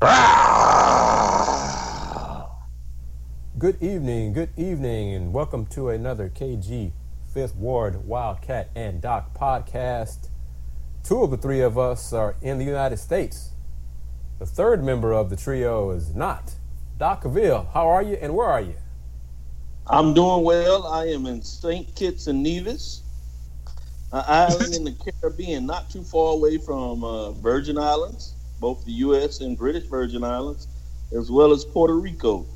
Good evening, good evening, and welcome to another KG Fifth Ward Wildcat and Doc podcast. Two of the three of us are in the United States. The third member of the trio is not. Doc Cavill, how are you and where are you? I'm doing well. I am in St. Kitts and Nevis, an island in the Caribbean, not too far away from uh, Virgin Islands, both the U.S. and British Virgin Islands, as well as Puerto Rico.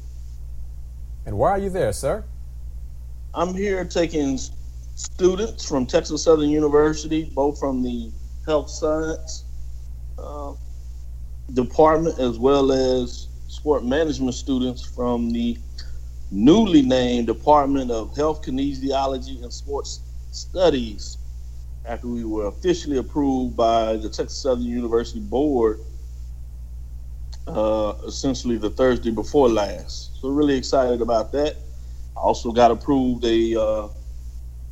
And why are you there, sir? I'm here taking students from Texas Southern University, both from the health science uh, department as well as sport management students from the newly named Department of Health Kinesiology and Sports Studies after we were officially approved by the Texas Southern University Board uh, essentially the Thursday before last. So really excited about that. I also got approved a uh,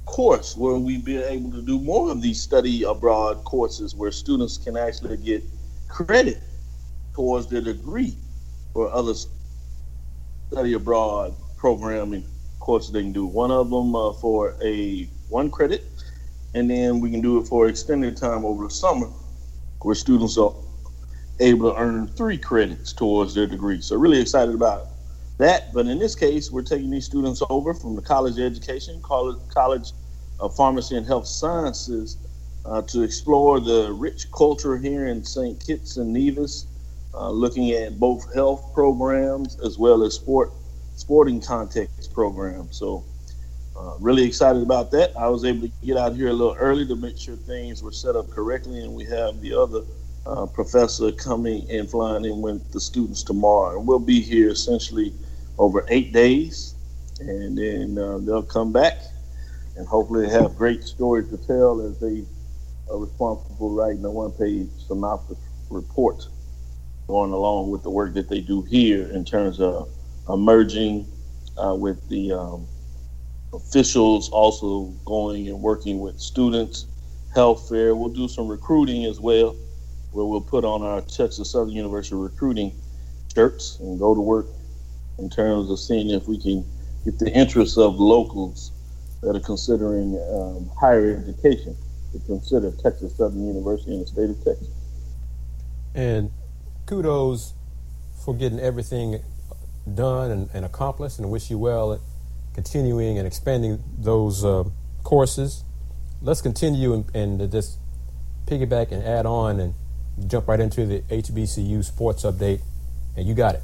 course where we've been able to do more of these study abroad courses where students can actually get credit towards their degree for other study abroad programming courses they can do. One of them uh, for a one credit, and then we can do it for extended time over the summer where students are able to earn three credits towards their degree. So really excited about that. But in this case, we're taking these students over from the College of Education, College, of Pharmacy and Health Sciences, uh, to explore the rich culture here in St. Kitts and Nevis, uh, looking at both health programs as well as sport sporting context programs. So uh, really excited about that. I was able to get out here a little early to make sure things were set up correctly, and we have the other uh, professor coming and flying in with the students tomorrow. And we'll be here essentially over eight days, and then uh, they'll come back and hopefully have great stories to tell as they are responsible writing a one-page synopsis report going along with the work that they do here in terms of emerging uh, with the um, officials also going and working with students health fair we'll do some recruiting as well where we'll put on our Texas Southern University recruiting shirts and go to work in terms of seeing if we can get the interests of locals that are considering um, higher education to consider Texas Southern University in the state of Texas. And kudos for getting everything done and, and accomplished, and wish you well at continuing and expanding those uh, courses. Let's continue and, and just piggyback and add on and jump right into the HBCU sports update, and you got it.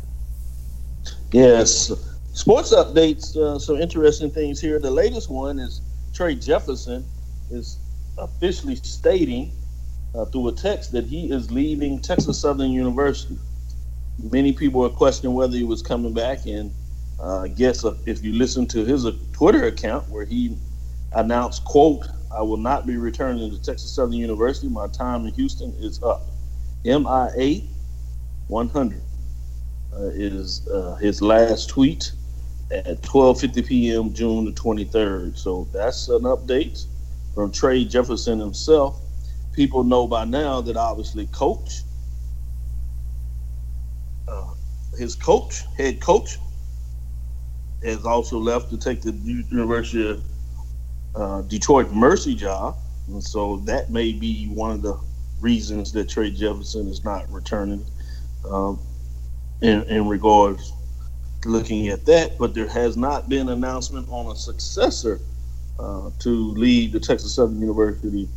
Yes, sports updates. Uh, some interesting things here. The latest one is Trey Jefferson is officially stating uh, through a text that he is leaving Texas Southern University. Many people are questioning whether he was coming back, and uh, I guess uh, if you listen to his uh, Twitter account where he announced, "quote I will not be returning to Texas Southern University. My time in Houston is up." MIA 100 uh, is uh, his last tweet at 12:50 p.m. June the 23rd. So that's an update from Trey Jefferson himself. People know by now that obviously coach, uh, his coach, head coach, has also left to take the University of uh, Detroit Mercy job, and so that may be one of the reasons that Trey Jefferson is not returning um, in, in regards looking at that. But there has not been announcement on a successor uh, to lead the Texas Southern University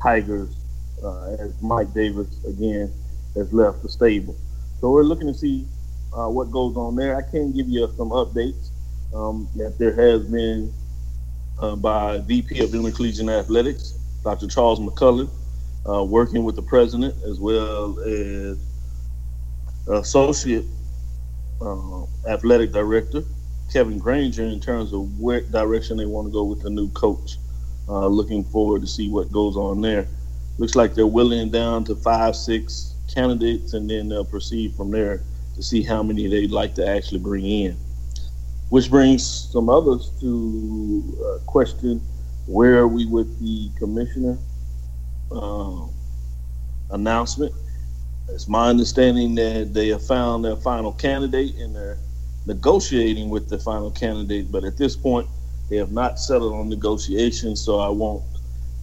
Tigers uh, as Mike Davis again has left the stable. So we're looking to see uh, what goes on there. I can give you some updates um, that there has been uh, by VP of Intercollegiate Athletics, Dr. Charles McCullough, uh, working with the president as well as associate uh, athletic director Kevin Granger in terms of what direction they want to go with the new coach. Uh, looking forward to see what goes on there. Looks like they're willing down to five, six candidates, and then they'll proceed from there to see how many they'd like to actually bring in. Which brings some others to uh, question where are we with the commissioner um, announcement. It's my understanding that they have found their final candidate and they're negotiating with the final candidate. But at this point, they have not settled on negotiations, so I won't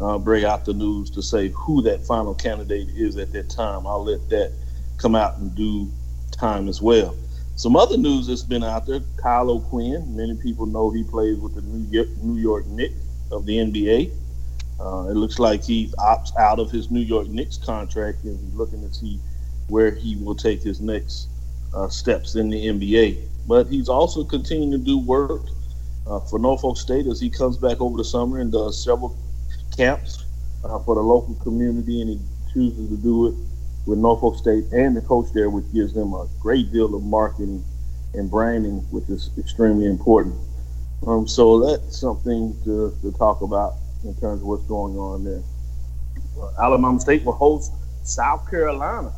uh, bring out the news to say who that final candidate is at that time. I'll let that come out in due time as well. Some other news that's been out there: Kyle O'Quinn. Many people know he plays with the New York, New York Knicks of the NBA. Uh, it looks like he opts out of his New York Knicks contract and he's looking to see where he will take his next uh, steps in the NBA. But he's also continuing to do work uh, for Norfolk State as he comes back over the summer and does several camps uh, for the local community, and he chooses to do it with Norfolk State and the coach there, which gives them a great deal of marketing and branding, which is extremely important. Um, so that's something to, to talk about in terms of what's going on there. Uh, Alabama State will host South Carolina.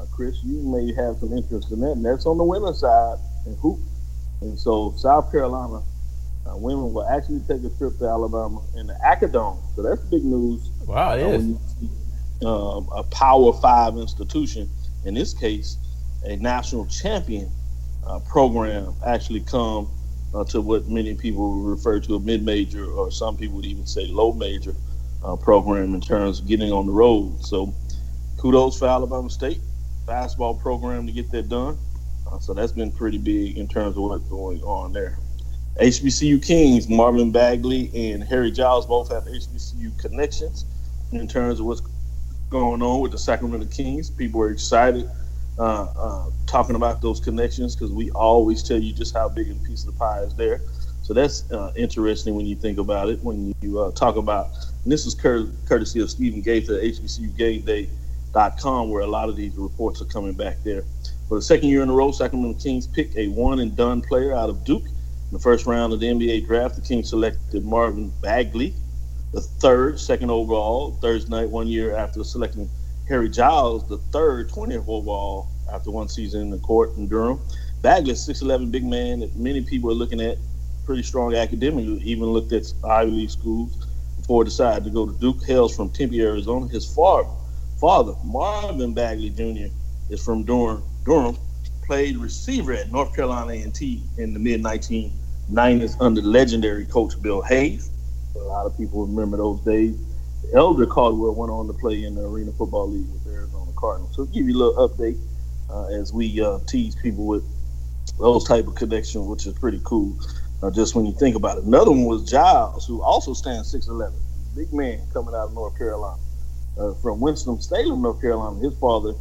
Uh, Chris, you may have some interest in that, and that's on the women's side in hoop. And so South Carolina uh, women will actually take a trip to Alabama in the Acadome. So that's big news. Wow, it uh, is. See, uh, a Power Five institution, in this case, a national champion uh, program, actually come uh, to what many people refer to a mid-major, or some people would even say low-major uh, program in terms of getting on the road. So, kudos for Alabama State basketball program to get that done. Uh, so that's been pretty big in terms of what's going on there. HBCU Kings, Marvin Bagley and Harry Giles both have HBCU connections in terms of what's going on with the Sacramento Kings. People are excited uh, uh, talking about those connections because we always tell you just how big a piece of the pie is there. So that's uh, interesting when you think about it. When you uh, talk about, and this is cur- courtesy of Stephen Gates at HBCUGameDay.com, where a lot of these reports are coming back there. For the second year in a row, Sacramento Kings pick a one and done player out of Duke In the first round of the NBA draft, the Kings selected Marvin Bagley, the third, second overall, Thursday night, one year after selecting Harry Giles, the third, 20th overall after one season in the court in Durham. Bagley, 6'11 big man that many people are looking at, pretty strong academically, even looked at Ivy League schools before decided to go to Duke. Hails from Tempe, Arizona. His father, father Marvin Bagley Jr., is from Durham, Durham played receiver at North Carolina A&T in the mid 1990s under legendary coach Bill Hayes. A lot of people remember those days. Elder Caldwell went on to play in the Arena Football League with Arizona Cardinals. So give you a little update uh, as we uh, tease people with those type of connections, which is pretty cool. Uh, just when you think about it. Another one was Giles, who also stands 6'11", big man coming out of North Carolina. Uh, from Winston-Salem, North Carolina. His father,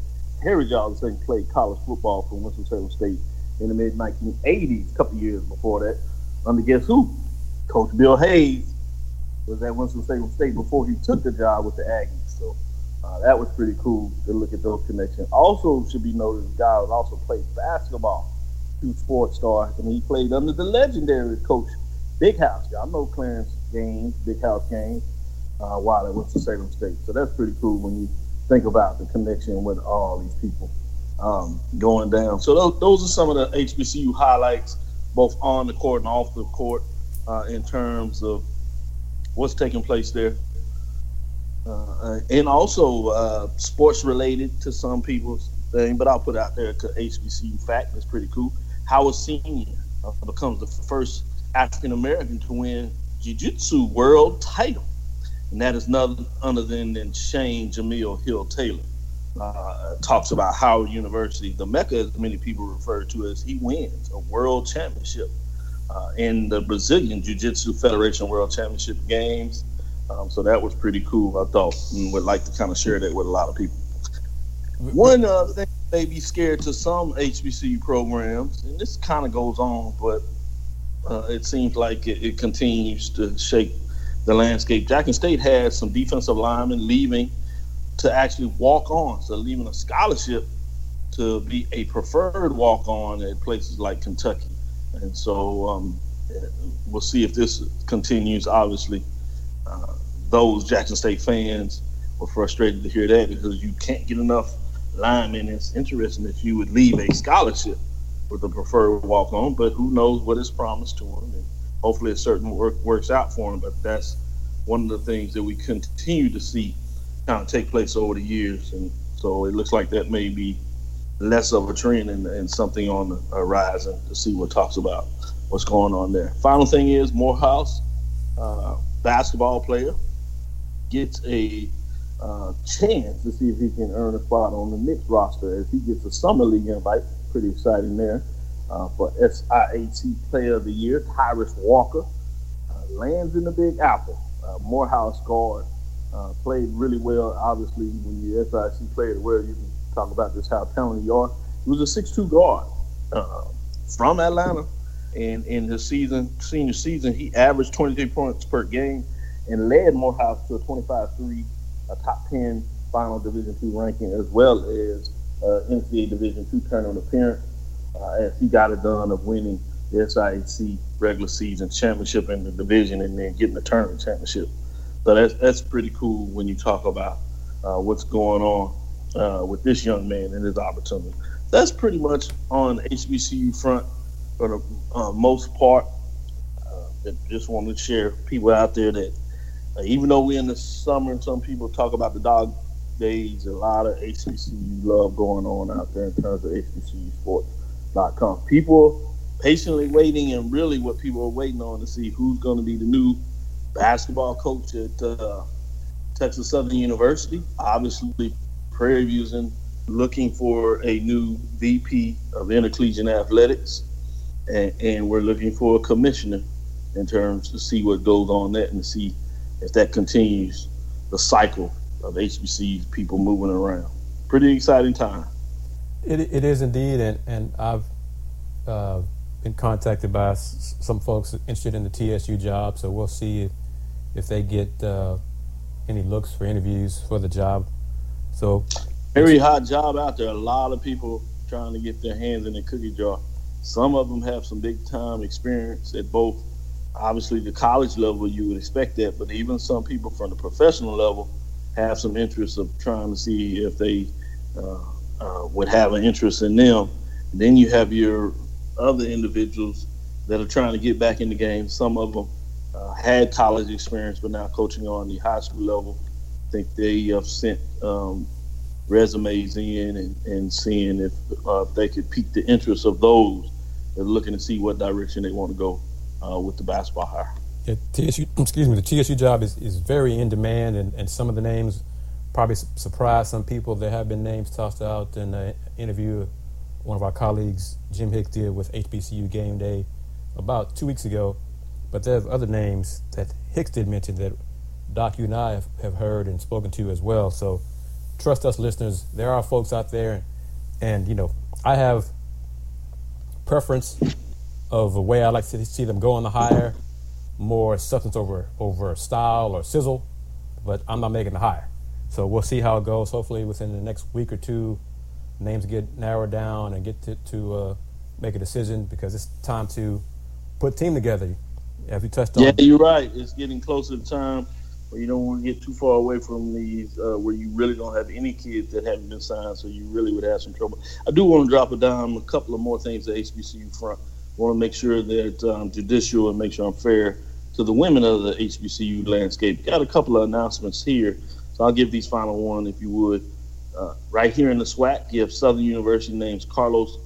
Harry Giles, played college football for Winston-Salem State in the mid 1980s, a couple years before that under guess who? Coach Bill Hayes was at Winston-Salem State before he took the job with the Aggies. So uh, that was pretty cool to look at those connections. Also, should be noted, the guy also played basketball, two sports stars, and he played under the legendary coach Big House. Y'all know Clarence Gaines, Big House Gaines, uh, while at Winston-Salem State. So that's pretty cool when you think about the connection with all these people um, going down. So those, those are some of the HBCU highlights both on the court and off the court uh, in terms of what's taking place there. Uh, and also uh, sports related to some people's thing, but I'll put out there to HBCU fact that's pretty cool. Howard Senior uh, becomes the first African American to win Jiu-Jitsu world title, and that is none other than, than Shane Jamil Hill Taylor uh, talks about Howard University, the Mecca, as many people refer to as he wins a world championship uh, in the Brazilian Jiu Jitsu Federation World Championship Games. Um, so that was pretty cool, I thought, and would like to kind of share that with a lot of people. One uh, thing may be scared to some HBCU programs, and this kind of goes on, but uh, it seems like it, it continues to shake the landscape. Jackson State had some defensive linemen leaving to actually walk on. So leaving a scholarship to be a preferred walk on at places like Kentucky. And so um, we'll see if this continues. Obviously, uh, those Jackson State fans were frustrated to hear that because you can't get enough linemen. It's interesting that you would leave a scholarship with a preferred walk on, but who knows what is promised to him. And hopefully, a certain work, works out for him. But that's one of the things that we continue to see kind of take place over the years. And So it looks like that may be less of a trend and, and something on the horizon to see what talks about what's going on there. Final thing is Morehouse, uh, basketball player, gets a uh, chance to see if he can earn a spot on the Knicks roster If he gets a summer league invite. Pretty exciting there uh, for SIAC Player of the Year. Tyrus Walker uh, lands in the Big Apple. Uh, Morehouse guard uh, played really well. Obviously, when you SIAC Player Year, you can talk about just how talented you are. He was a six-two guard uh, from Atlanta, and in his season, senior season, he averaged 23 points per game and led Morehouse to a 25-3, a top 10 final Division two ranking, as well as uh, NCAA Division two tournament appearance, uh, as he got it done of winning the SIAC regular season championship in the division and then getting the tournament championship. So that's that's pretty cool when you talk about uh, what's going on uh, with this young man and his opportunity. That's pretty much on HBCU front for the uh, most part. Uh, just wanted to share people out there that uh, even though we're in the summer and some people talk about the dog days, a lot of HBCU love going on out there in terms of HBCUsports.com. People patiently waiting and really what people are waiting on to see who's going to be the new basketball coach at uh, Texas Southern University. Obviously, Prairie View's in looking for a new VP of intercollegiate athletics, and, and, we're looking for a commissioner in terms to see what goes on that and see if that continues the cycle of HBCs people moving around. Pretty exciting time. It, it is indeed, and, and I've uh, been contacted by s- some folks interested in the TSU job, so we'll see if, if they get uh, any looks for interviews for the job. So very hot job out there. A lot of people trying to get their hands in the cookie jar. Some of them have some big time experience at both. Obviously, the college level, you would expect that, but even some people from the professional level have some interest of trying to see if they uh, uh, would have an interest in them. And then you have your other individuals that are trying to get back in the game. Some of them uh, had college experience, but now coaching on the high school level think they have sent um, resumes in and, and seeing if, uh, they could pique the interest of those that are looking to see what direction they want to go uh, with the basketball hire. Yeah, TSU, excuse me, the TSU job is, is very in demand, and, and some of the names probably surprised some people. There have been names tossed out in an interview one of our colleagues, Jim Hicks, did with HBCU Game Day about two weeks ago. But there there's other names that Hicks did mention that Doc, you and I have, have heard and spoken to as well. So trust us, listeners. There are folks out there, and you know, I have preference of the way I like to see them go on the hire, more substance over over style or sizzle, but I'm not making the hire. So we'll see how it goes. Hopefully, within the next week or two, names get narrowed down and get to, to uh, make a decision because it's time to put team together. Have you touched on? Yeah, you're right. It's getting closer to time you don't want to get too far away from these, uh, where you really don't have any kids that haven't been signed, so you really would have some trouble. I do want to drop a dime a couple of more things at HBCU front. I want to make sure that I'm judicial and make sure I'm fair to the women of the HBCU landscape. Got a couple of announcements here, so I'll give these final one if you would. Uh, right here in the SWAC, you have Southern University names Carlos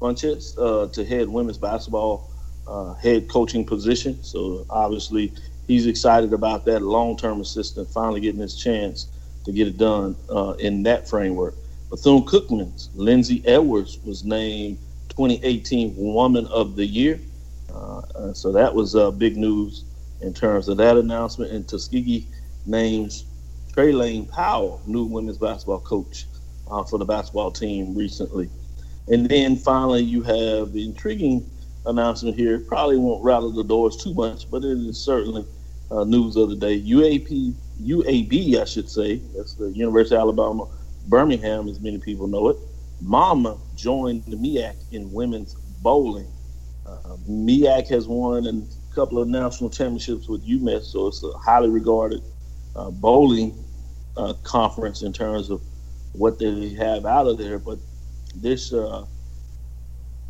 Funches uh, to head women's basketball uh, head coaching position. So obviously he's excited about that long-term assistant finally getting his chance to get it done uh, in that framework. Bethune Cookman's Lindsay Edwards was named 2018 Woman of the Year. Uh, so that was uh, big news in terms of that announcement. And Tuskegee names Trey Lane Powell new women's basketball coach uh, for the basketball team recently. And then finally, you have the intriguing announcement here. Probably won't rattle the doors too much, but it is certainly uh, news of the day. UAP, UAB, I should say, that's the University of Alabama, Birmingham, as many people know it. Mama joined the MEAC in women's bowling. Uh, MEAC has won a couple of national championships with UMES, so it's a highly regarded uh, bowling uh, conference in terms of what they have out of there. But this uh,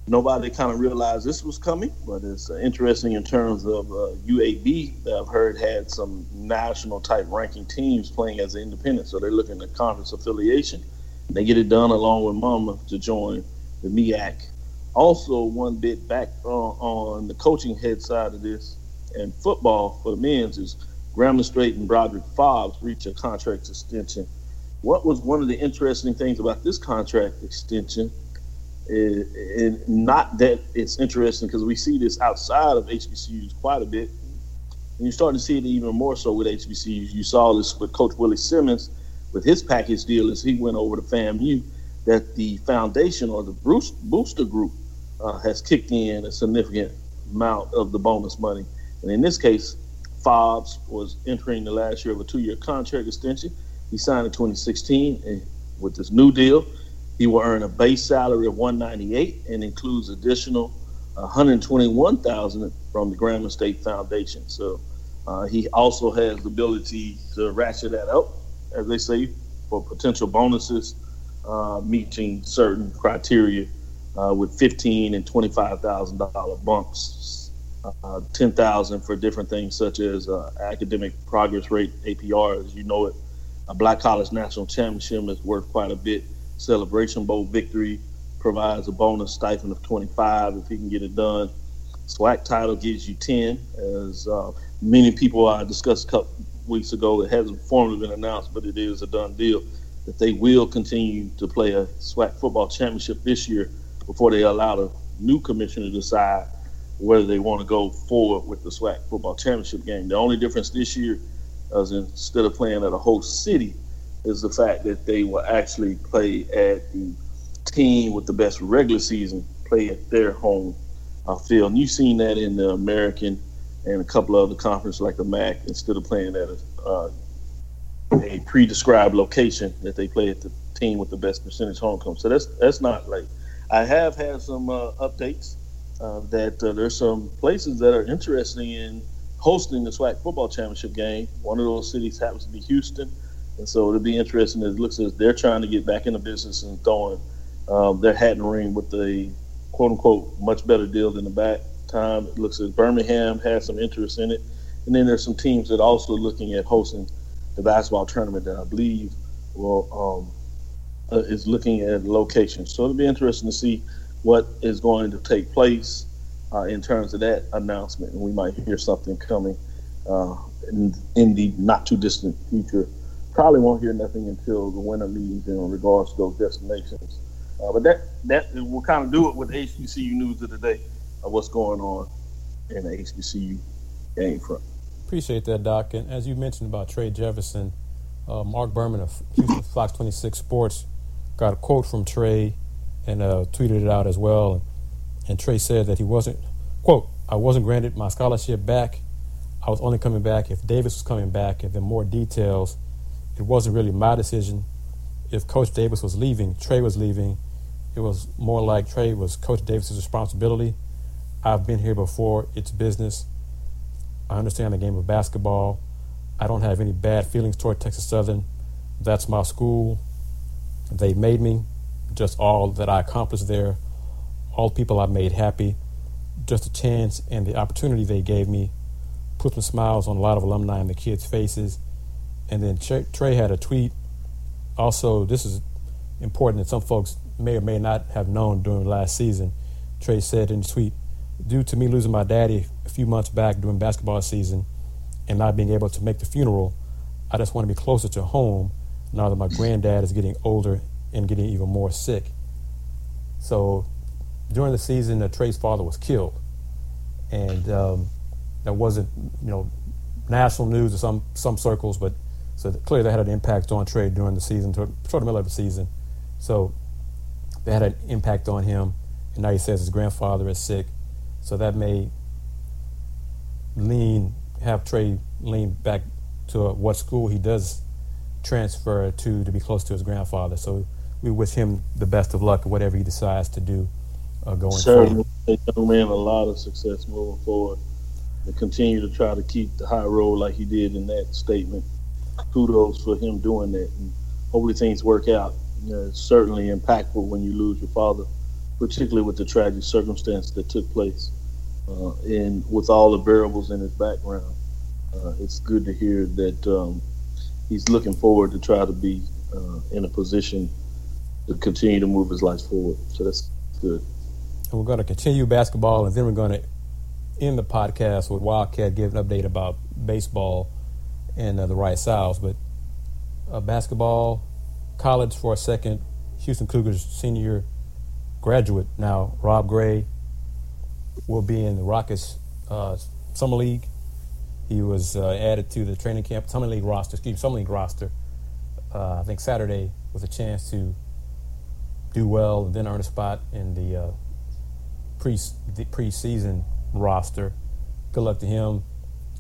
nobody kind of realized this was coming, but it's uh, interesting in terms of uh, UAB that I've heard had some national type ranking teams playing as independent. So they're looking at conference affiliation. They get it done along with Mama to join the MEAC. Also, one bit back uh, on the coaching head side of this and football for the men's is Grambling State and Broderick Fobbs reach a contract extension. What was one of the interesting things about this contract extension and not that it's interesting because we see this outside of HBCUs quite a bit. And you're starting to see it even more so with HBCUs. You saw this with Coach Willie Simmons with his package deal as he went over to FAMU, that the foundation or the Bruce booster group uh, has kicked in a significant amount of the bonus money. And in this case, Fobbs was entering the last year of a two-year contract extension. He signed in 2016, and with this new deal, he will earn a base salary of 198 and includes additional 121,000 from the Grambling State Foundation. So uh, he also has the ability to ratchet that up, as they say, for potential bonuses, uh, meeting certain criteria uh, with 15 and 25,000 dollar bumps, uh, 10,000 for different things such as uh, academic progress rate (APR), as you know it. A Black College National Championship is worth quite a bit Celebration Bowl victory provides a bonus stipend of 25 if he can get it done. SWAC title gives you 10, as uh, many people I discussed a couple weeks ago. It hasn't formally been announced, but it is a done deal that they will continue to play a SWAC football championship this year before they allow the new commissioner to decide whether they want to go forward with the SWAC football championship game. The only difference this year is instead of playing at a host city, is the fact that they will actually play at the team with the best regular season play at their home uh, field. And you've seen that in the American and a couple of other conferences like the MAC, instead of playing at a, uh, a pre-described location, that they play at the team with the best percentage home So that's that's not like I have had some uh, updates uh, that uh, there's some places that are interested in hosting the SWAC football championship game. One of those cities happens to be Houston. And so it'll be interesting. It looks as they're trying to get back into business and throwing um, their hat in the ring with a quote unquote much better deal than the back time. It looks as Birmingham has some interest in it. And then there's some teams that are also looking at hosting the basketball tournament that I believe will um, uh, is looking at locations. So it'll be interesting to see what is going to take place uh, in terms of that announcement, and we might hear something coming uh, in, in the not too distant future probably won't hear nothing until the winter meetings in regards to those destinations. Uh, but that that will kind of do it with HBCU news of the day of what's going on in the HBCU game front. Appreciate that, Doc. And as you mentioned about Trey Jefferson, uh, Mark Berman of Houston Fox 26 Sports got a quote from Trey and uh, tweeted it out as well. And, and Trey said that he wasn't, quote, I wasn't granted my scholarship back. I was only coming back if Davis was coming back, and then more details it wasn't really my decision. If Coach Davis was leaving, Trey was leaving, it was more like Trey was Coach Davis's responsibility. I've been here before. It's business. I understand the game of basketball. I don't have any bad feelings toward Texas Southern. That's my school. They made me. Just all that I accomplished there, all the people I made happy, just a chance and the opportunity they gave me put some smiles on a lot of alumni and the kids' faces and then Trey had a tweet. Also, this is important that some folks may or may not have known during last season. Trey said in the tweet, due to me losing my daddy a few months back during basketball season and not being able to make the funeral, I just want to be closer to home now that my granddad is getting older and getting even more sick. So during the season, Trey's father was killed. And um, that wasn't, you know, national news in some, some circles, but so clearly, they had an impact on Trey during the season, toward, the middle of the season. So they had an impact on him, and now he says his grandfather is sick. So that may lean, have Trey lean back to what school he does transfer to to be close to his grandfather. So we wish him the best of luck, whatever he decides to do uh, going Certainly, forward. young man a lot of success moving forward, and continue to try to keep the high road like he did in that statement kudos for him doing that. And hopefully things work out. You know, it's certainly impactful when you lose your father particularly with the tragic circumstance that took place, uh, and with all the variables in his background. Uh, it's good to hear that um, he's looking forward to try to be uh, in a position to continue to move his life forward. So that's good. And we're going to continue basketball, and then we're going to end the podcast with Wildcat giving an update about baseball and uh, the Rice Owls. But uh, basketball, college for a second. Houston Cougars senior graduate now, Rob Gray, will be in the Rockets uh, Summer League. He was uh, added to the training camp Summer League roster, excuse me, Summer League roster. Uh, I think Saturday with a chance to do well and then earn a spot in the uh, pre the preseason roster. Good luck to him.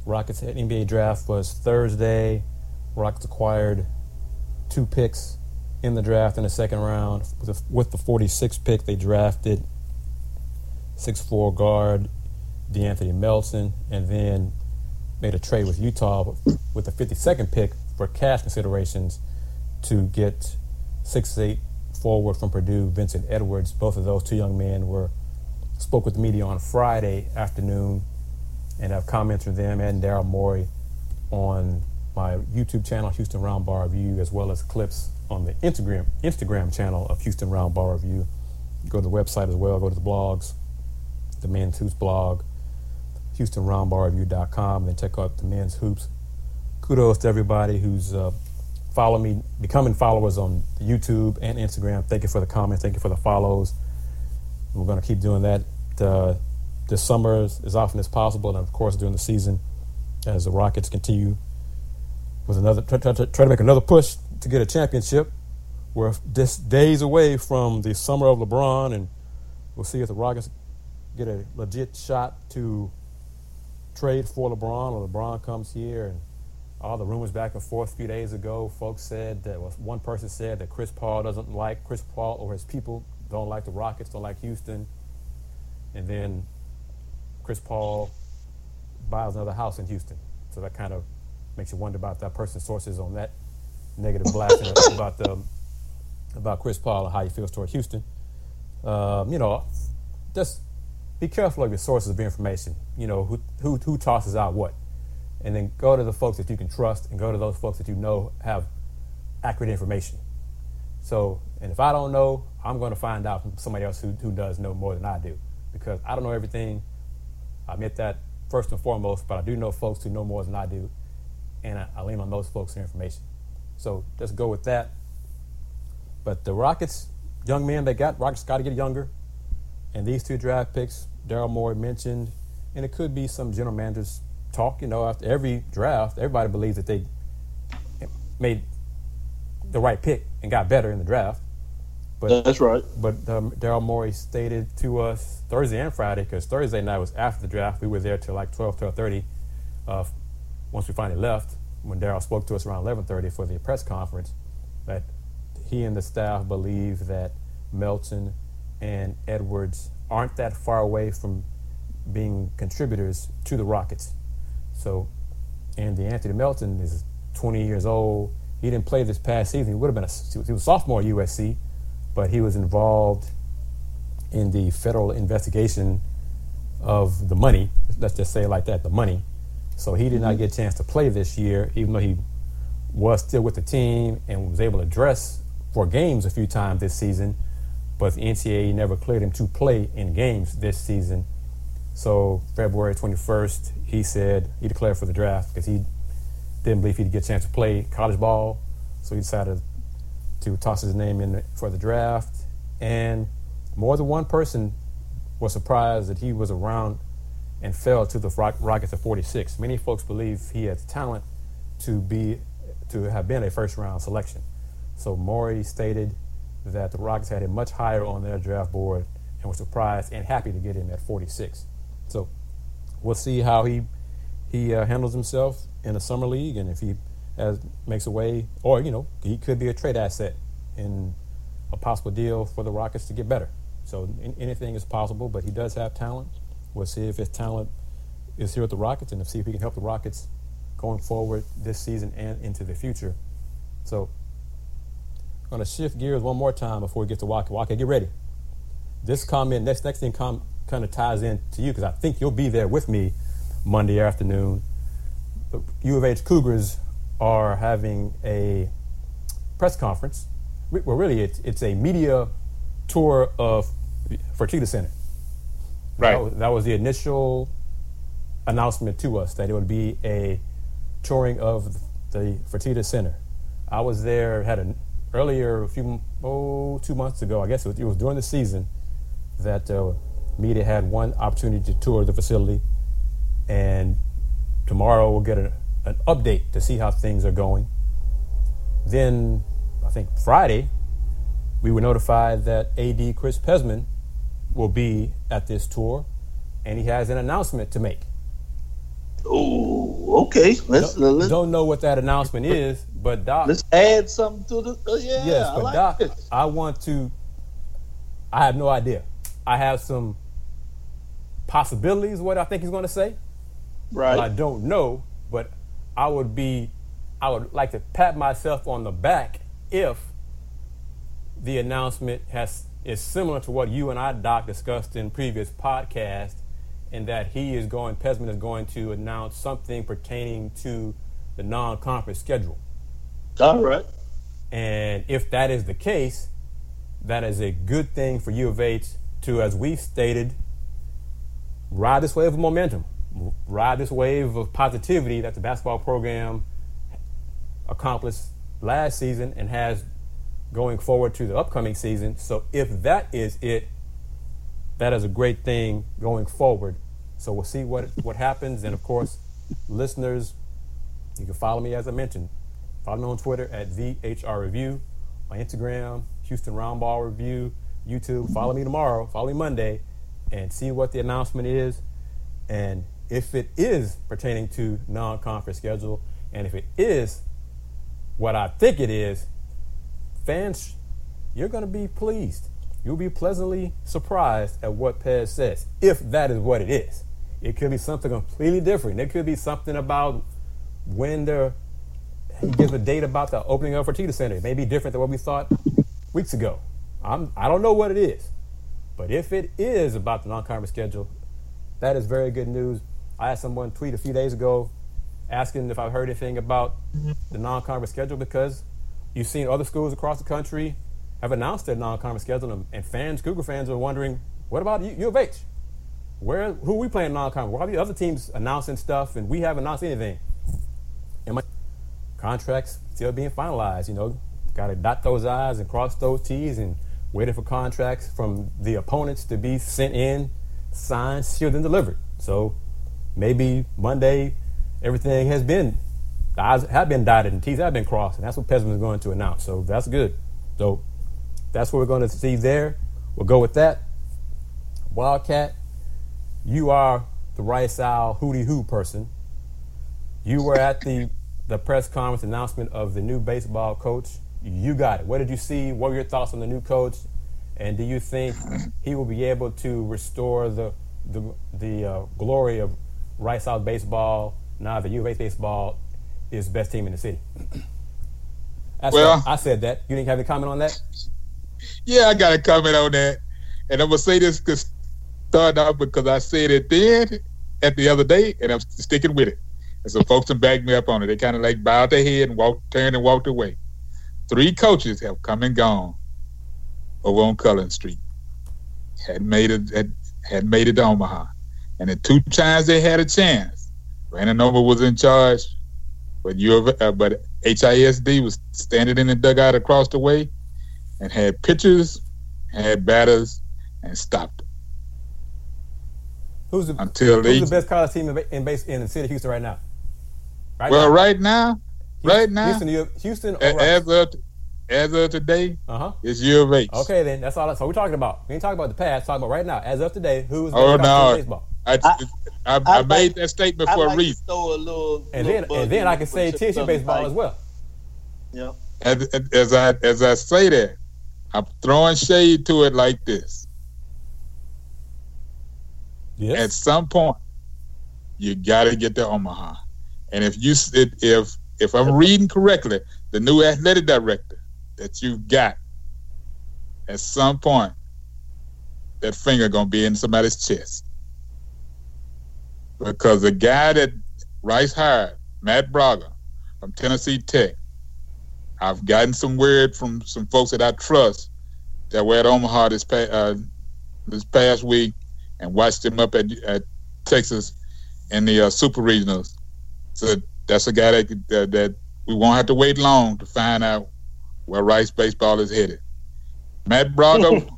Rockets NBA draft was Thursday. Rockets acquired two picks in the draft in the second round. With the, 46th pick, they drafted 6'4 guard De'Anthony Melton, and then made a trade with Utah with the 52nd pick for cash considerations to get 6'8 forward from Purdue, Vincent Edwards. Both of those two young men were spoke with the media on Friday afternoon, and I've commented to them and Daryl Morey on my YouTube channel, Houston Roundball Review, as well as clips on the Instagram Instagram channel of Houston Roundball Review. Go to the website as well. Go to the blogs, the Men's Hoops blog, HoustonRoundballReview.com, and check out the Men's Hoops. Kudos to everybody who's uh, me, becoming followers on YouTube and Instagram. Thank you for the comments. Thank you for the follows. We're going to keep doing that uh, this summer as, often as possible, and of course during the season as the Rockets continue with another try, try, try to make another push to get a championship. We're just days away from the summer of LeBron, and we'll see if the Rockets get a legit shot to trade for LeBron, or LeBron comes here. And all the rumors back and forth a few days ago, folks said that well, one person said that Chris Paul doesn't like Chris Paul or his people don't like the Rockets, don't like Houston, and then Chris Paul buys another house in Houston. So that kind of makes you wonder about that person's sources on that negative blasting about the about Chris Paul and how he feels toward Houston. Um, you know, just be careful of your sources of information. You know, who, who who tosses out what, and then go to the folks that you can trust, and go to those folks that you know have accurate information. So, and if I don't know, I'm going to find out from somebody else who, who does know more than I do because I don't know everything. I admit that first and foremost, but I do know folks who know more than I do, and I, I lean on those folks for information. So let's go with that. But the Rockets, young men they got, Rockets got to get younger. And these two draft picks, Daryl Morey mentioned, and it could be some general managers talk. You know, after every draft, everybody believes that they made the right pick and got better in the draft. But that's right. But um, Daryl Morey stated to us Thursday and Friday, because Thursday night was after the draft. We were there till like 12, 12.30. Uh, once we finally left, when Daryl spoke to us around 11.30 for the press conference, that he and the staff believe that Melton and Edwards aren't that far away from being contributors to the Rockets. So, and De'Anthony Melton is 20 years old. He didn't play this past season. He would have been a, he was a sophomore at USC but he was involved in the federal investigation of the money. Let's just say it like that, the money. So he did not mm-hmm. get a chance to play this year, even though he was still with the team and was able to dress for games a few times this season. But the NCAA never cleared him to play in games this season. So February 21st, he said he declared for the draft because he didn't believe he'd get a chance to play college ball. So he decided to toss his name in for the draft. And more than one person was surprised that he was around and fell to the Rockets at 46. Many folks believe he has talent to be to have been a first round selection. So Morey stated that the Rockets had him much higher on their draft board and were surprised and happy to get him at 46. So we'll see how he he uh, handles himself in the summer league and if he as makes a way, or you know, he could be a trade asset in a possible deal for the Rockets to get better. So anything is possible, but he does have talent. We'll see if his talent is here at the Rockets, and see if he can help the Rockets going forward this season and into the future. So, I'm to shift gears one more time before we get to Walker. Walker, get ready. this comment, next next thing, com, kind of ties in to you because I think you'll be there with me Monday afternoon. The U of H Cougars are having a press conference. Well, really, it's, it's a media tour of Fertitta Center. Right. That was, that was the initial announcement to us that it would be a touring of the Fertitta Center. I was there, had an earlier, a few, oh, two months ago, I guess it was, it was during the season, that uh, media had one opportunity to tour the facility. And tomorrow we'll get a, an update to see how things are going. Then, I think Friday, we were notified that AD Chris Pezman will be at this tour, and he has an announcement to make. Oh, okay. Let's, don't, let's don't know what that announcement is, but Doc. let's add something to the. Uh, yeah, yes, I but like Doc, it. I want to. I have no idea. I have some possibilities what I think he's going to say. Right. I don't know, but I would be, I would like to pat myself on the back if the announcement has is similar to what you and I, Doc, discussed in previous podcast, in that he is going, Pezman is going to announce something pertaining to the non-conference schedule. All right. And if that is the case, that is a good thing for U of H to, as we stated, ride this wave of momentum, ride this wave of positivity that the basketball program accomplished last season and has going forward to the upcoming season. So if that is it, that is a great thing going forward. So we'll see what what happens. And of course, listeners, you can follow me as I mentioned. Follow me on Twitter at VHR Review, on Instagram, Houston Roundball Review, YouTube. Follow me tomorrow, follow me Monday, and see what the announcement is. And if it is pertaining to non conference schedule, and if it is what I think it is, fans, you're going to be pleased. You'll be pleasantly surprised at what Pez says, if that is what it is. It could be something completely different. It could be something about when the he gives a date about the opening of Fertitta Center. It may be different than what we thought weeks ago. I'm, I don't know what it is. But if it is about the non-conference schedule, that is very good news. I had someone tweet a few days ago asking if I've heard anything about the non-conference schedule because you've seen other schools across the country have announced their non-conference schedule, and fans, Cougar fans, are wondering, what about U, of H? Where, who are we playing non-conference? Why are the other teams announcing stuff and we haven't announced anything? And my contracts still being finalized. You know, got to dot those I's and cross those T's, and waiting for contracts from the opponents to be sent in, signed, sealed, and delivered. So maybe Monday everything has been I's have been dotted and T's have been crossed, and that's what Pezman is going to announce. So that's good. So that's what we're going to see there. We'll go with that. Wildcat, you are the Rice Owl Hootie Hoo person. You were at the the press conference announcement of the new baseball coach. You got it. What did you see? What were your thoughts on the new coach? And do you think he will be able to restore the the, the uh, glory of Rice Owl baseball now the U of H baseball is best team in the city? I said, Well- I said that. You didn't have any comment on that? Yeah, I got a comment on that, and I'm gonna say this to start off because I said it then at the other day, and I'm sticking with it. And so folks can back me up on it. They kind of like bowed their head and walked, turned and walked away. Three coaches have come and gone over on Cullen Street. Had made it had, had made it to Omaha, and the two times they had a chance, Brandon was in charge, but you uh, but HISD was standing in the dugout across the way and had pitchers, had batters, and stopped them Who's the, until who's they. the best college team in, in base in the city of Houston right now? Right well, now. right now, right now, Houston, you, Houston. a- as of as of today, Uh huh. it's U of H. Okay, then that's all. That's what we're talking about. We ain't talking about the past. Talking about right now, as of today, who is the Oh, best college team no. baseball? I, I, I, I made like- that statement I for like a reason. throw a little, And little then, and then I can say Chip TSU Southern baseball Fight. as well. Yeah. As, as I as I say that, I'm throwing shade to it like this. Yes. At some point, you got to get to Omaha, and if you if if I'm reading correctly, the new athletic director that you got, at some point, that finger gonna be in somebody's chest because the guy that Rice hired, Matt Bragga from Tennessee Tech, I've gotten some word from some folks that I trust that were at Omaha this past, uh, this past week and watched him up at, at Texas in the uh, Super Regionals. So that's a guy that, that that we won't have to wait long to find out where Rice baseball is headed. Matt Bragga,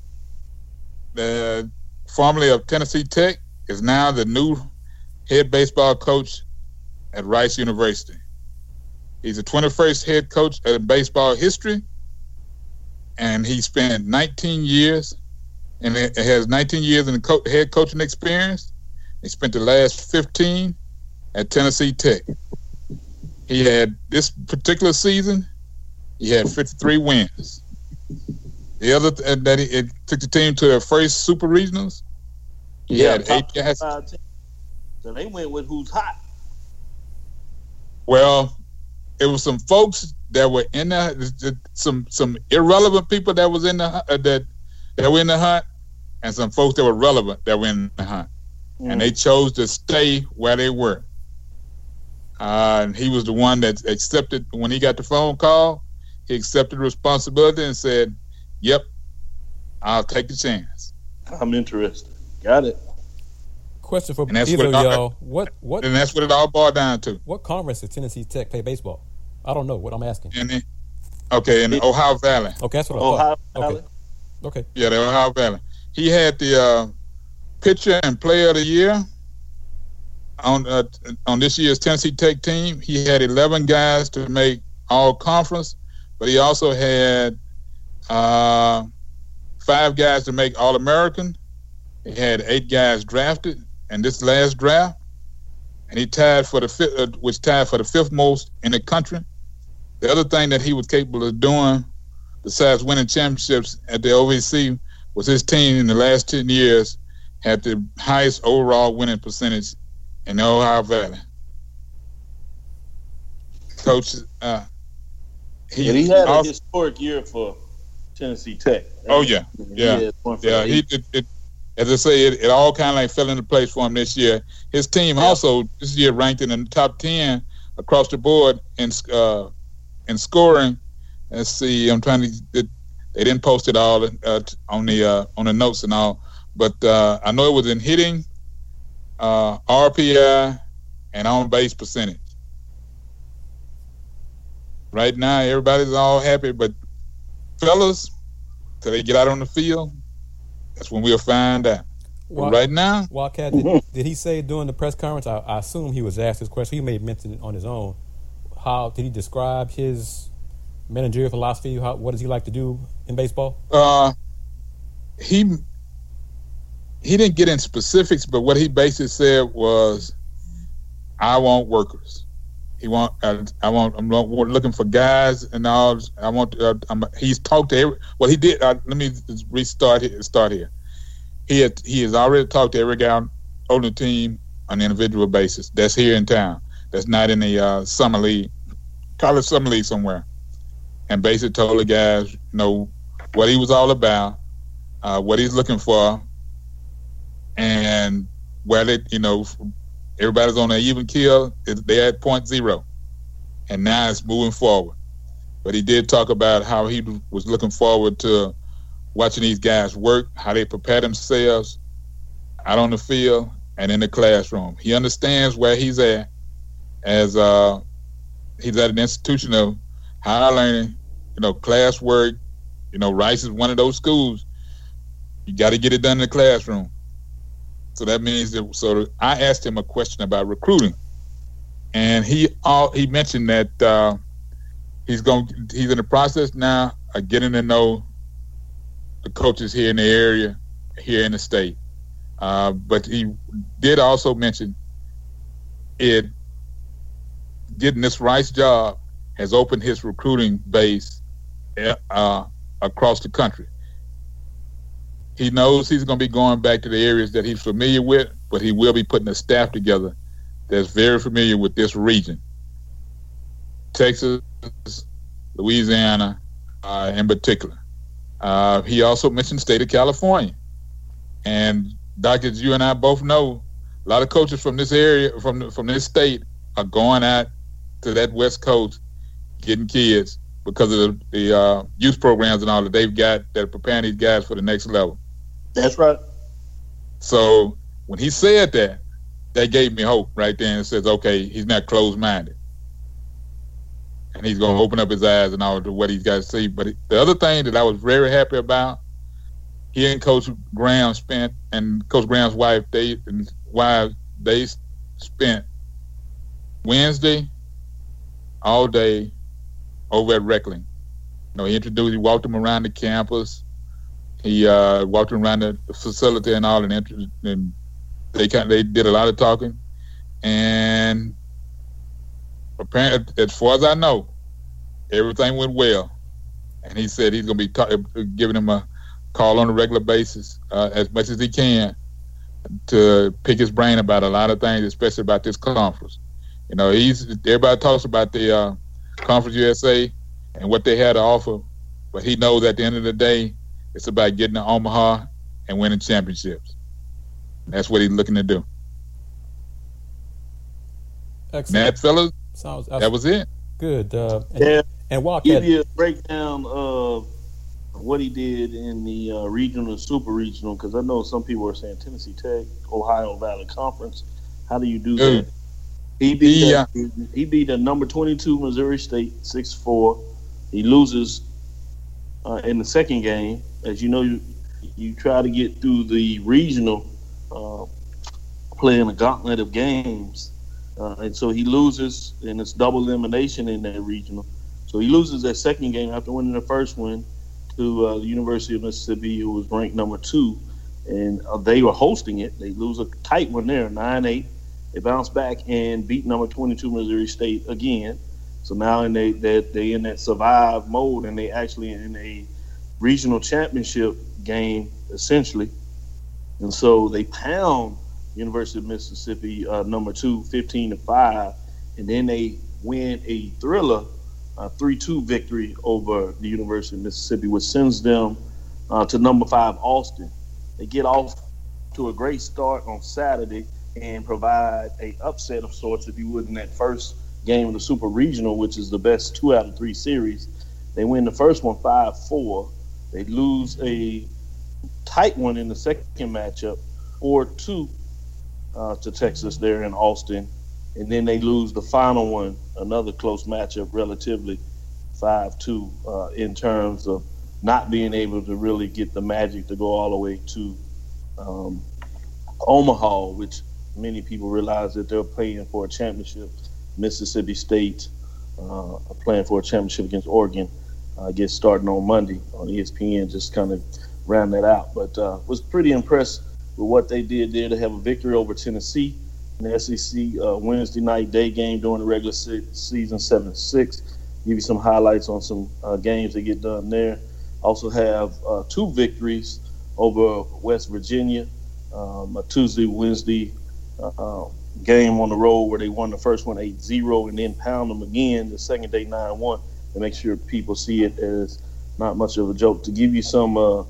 the formerly of Tennessee Tech, is now the new head baseball coach at Rice University. He's the 21st head coach in baseball history, and he spent 19 years, and has 19 years in co- head coaching experience. He spent the last 15 at Tennessee Tech. He had this particular season, he had 53 wins. The other th- that he it took the team to their first super regionals. He Yeah, had eight guys. So they went with who's hot. Well, it was some folks that were in the some some irrelevant people that was in the uh, that that were in the hunt, and some folks that were relevant that were in the hunt, and they chose to stay where they were. Uh, and he was the one that accepted when he got the phone call. He accepted responsibility and said, "Yep, I'll take the chance." I'm interested. Got it. Question for And that's either of what I- y'all: What what And that's what it all boiled down to. what conference does Tennessee Tech play baseball? I don't know. What I'm asking. And then, okay, in the Ohio Valley. Okay, that's what I Ohio thought. Valley. Okay, okay. Yeah, the Ohio Valley. He had the uh, pitcher and player of the year on uh, on this year's Tennessee Tech team. He had 11 guys to make all conference, but he also had uh, five guys to make All American. He had eight guys drafted in this last draft, and he tied for the fifth, uh, was tied for the fifth most in the country. The other thing that he was capable of doing, besides winning championships at the OVC, was his team in the last 10 years had the highest overall winning percentage in the Ohio Valley. Coach, uh, He, he had a historic year for Tennessee Tech. Oh, yeah. Yeah. one yeah, he it, it, as I say, it, it all kind of like fell into place for him this year. His team also this year ranked in the top 10 across the board in uh, in scoring. Let's see, I'm trying to. It, they didn't post it all uh, on the uh, on the notes and all, but uh, I know it was in hitting, uh, RPI, and on base percentage. Right now, everybody's all happy, but fellas, till they get out on the field, that's when we'll find out. Right now, Wildcat, did, did he say during the press conference? I, I assume he was asked this question. He may have mentioned it on his own. How did he describe his managerial philosophy? How, what does he like to do in baseball? uh, he he didn't get in specifics, but what he basically said was, "I want workers. He want I, I want I'm looking for guys and all. I want uh, I'm, he's talked to every. Well, he did. Uh, let me restart here. Start here. He had, he has already talked to every guy on the team on an individual basis. That's here in town. That's not in the uh, summer league, college summer league somewhere. And basically told the guys, you know, what he was all about, uh, what he's looking for, and where they, you know, everybody's on an even kill. They're at point zero, and now it's moving forward. But he did talk about how he was looking forward to watching these guys work, how they prepare themselves out on the field and in the classroom. He understands where he's at as uh, he's at an institution of higher learning, you know, class work. You know, Rice is one of those schools. You got to get it done in the classroom. So that means that. So I asked him a question about recruiting, and he all he mentioned that uh, he's going. He's in the process now of getting to know the coaches here in the area, here in the state. Uh, but he did also mention it. Getting this Rice job has opened his recruiting base uh, across the country. He knows he's going to be going back to the areas that he's familiar with, but he will be putting a staff together that's very familiar with this region. Texas, Louisiana, uh, in particular. Uh, he also mentioned state of California. And doctors, you and I both know a lot of coaches from this area, from from this state, are going out to that West Coast, getting kids because of the, the uh, youth programs and all that they've got that are preparing these guys for the next level. That's right. So when he said that, that gave me hope right there and says, okay, he's not closed minded. And he's going to open up his eyes and all to what he's got to see. But the other thing that I was very happy about, he and Coach Graham spent, and Coach Graham's wife, they and wife, they spent Wednesday all day over at Reckling. You know, he introduced, he walked him around the campus. He uh, walked around the facility and all, and, and they kind of, they did a lot of talking, and apparently, as far as I know, everything went well. And he said he's going to be ta- giving him a call on a regular basis uh, as much as he can to pick his brain about a lot of things, especially about this conference. You know, he's everybody talks about the uh, Conference USA and what they had to offer, but he knows at the end of the day, it's about getting to Omaha and winning championships. That's what he's looking to do. Excellent. That fellas, Sounds, that was it. Good. Uh, and, yeah. And Walk give you a breakdown of what he did in the uh, regional and super regional because I know some people are saying Tennessee Tech, Ohio Valley Conference. How do you do that? He beat yeah. he beat a number twenty two Missouri State six four. He loses uh, in the second game. As you know, you, you try to get through the regional, uh, playing a gauntlet of games, uh, and so he loses, and it's double elimination in that regional. So he loses that second game after winning the first one to uh, the University of Mississippi, who was ranked number two, and uh, they were hosting it. They lose a tight one there, nine eight. They bounce back and beat number 22 Missouri State again. So now in they they they in that survive mode and they actually in a regional championship game essentially. And so they pound University of Mississippi uh, number two, 15 to five, and then they win a thriller, three-two victory over the University of Mississippi, which sends them uh, to number five Austin. They get off to a great start on Saturday and provide a upset of sorts, if you would, in that first game of the Super Regional, which is the best two out of three series. They win the first one 5 4. They lose a tight one in the second matchup, or 2 uh, to Texas there in Austin. And then they lose the final one, another close matchup, relatively 5 2, uh, in terms of not being able to really get the magic to go all the way to um, Omaha, which many people realize that they're playing for a championship. Mississippi State uh, playing for a championship against Oregon. Uh, gets starting on Monday on ESPN. Just kind of round that out, but uh, was pretty impressed with what they did there to have a victory over Tennessee in the SEC uh, Wednesday night day game during the regular se- season, seven six. Give you some highlights on some uh, games that get done there. Also have uh, two victories over West Virginia, um, a Tuesday, Wednesday uh, game on the road where they won the first one 8-0 and then pound them again the second day 9-1 to make sure people see it as not much of a joke. To give you some uh,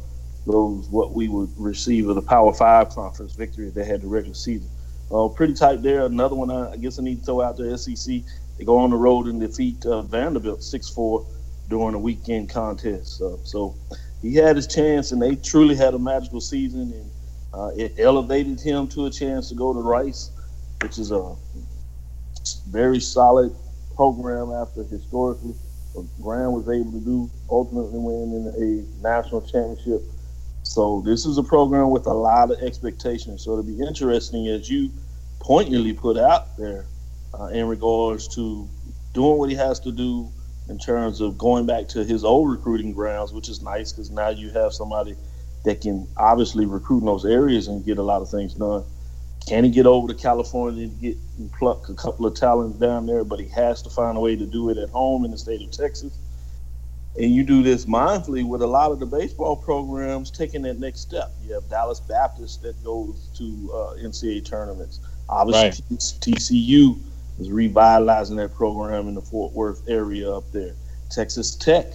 those what we would receive of the Power Five conference victory they had the regular season. Uh, pretty tight there. Another one I, guess I need to throw out the SEC. They go on the road and defeat uh, Vanderbilt 6-4 during a weekend contest. Uh, so he had his chance, and they truly had a magical season. And uh, it elevated him to a chance to go to Rice, which is a very solid program after historically Graham was able to do, ultimately winning a national championship. So this is a program with a lot of expectations. So it'll be interesting as you pointedly put out there uh, in regards to doing what he has to do in terms of going back to his old recruiting grounds, which is nice because now you have somebody – that can obviously recruit in those areas and get a lot of things done. Can he get over to California and get and pluck a couple of talents down there? But he has to find a way to do it at home in the state of Texas. And you do this mindfully with a lot of the baseball programs taking that next step. You have Dallas Baptist that goes to uh, NCAA tournaments. Obviously, right. TCU is revitalizing that program in the Fort Worth area up there. Texas Tech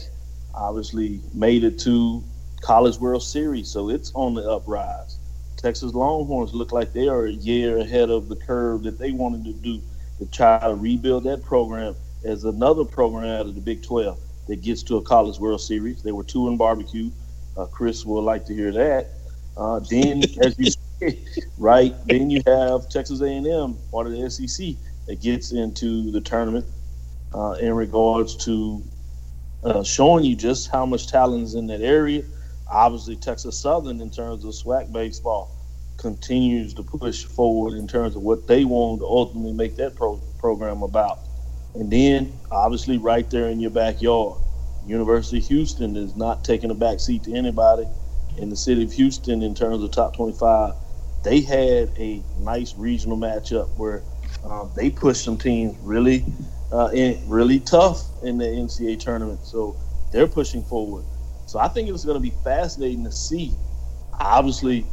obviously made it to College World Series, so it's on the uprise. Texas Longhorns look like they are a year ahead of the curve that they wanted to do to try to rebuild that program as another program out of the Big 12 that gets to a College World Series. They were two in barbecue. Uh, Chris will like to hear that. Uh, then, as you say, right, then you have Texas A&M, part of the SEC, that gets into the tournament uh, in regards to uh, showing you just how much talent is in that area. Obviously, Texas Southern, in terms of SWAC baseball, continues to push forward in terms of what they want to ultimately make that pro- program about. And then, obviously, right there in your backyard, University of Houston is not taking a back seat to anybody in the city of Houston in terms of top 25. They had a nice regional matchup where um, they pushed some teams really, uh, in, really tough in the NCAA tournament. So they're pushing forward. So I think it's going to be fascinating to see. Obviously,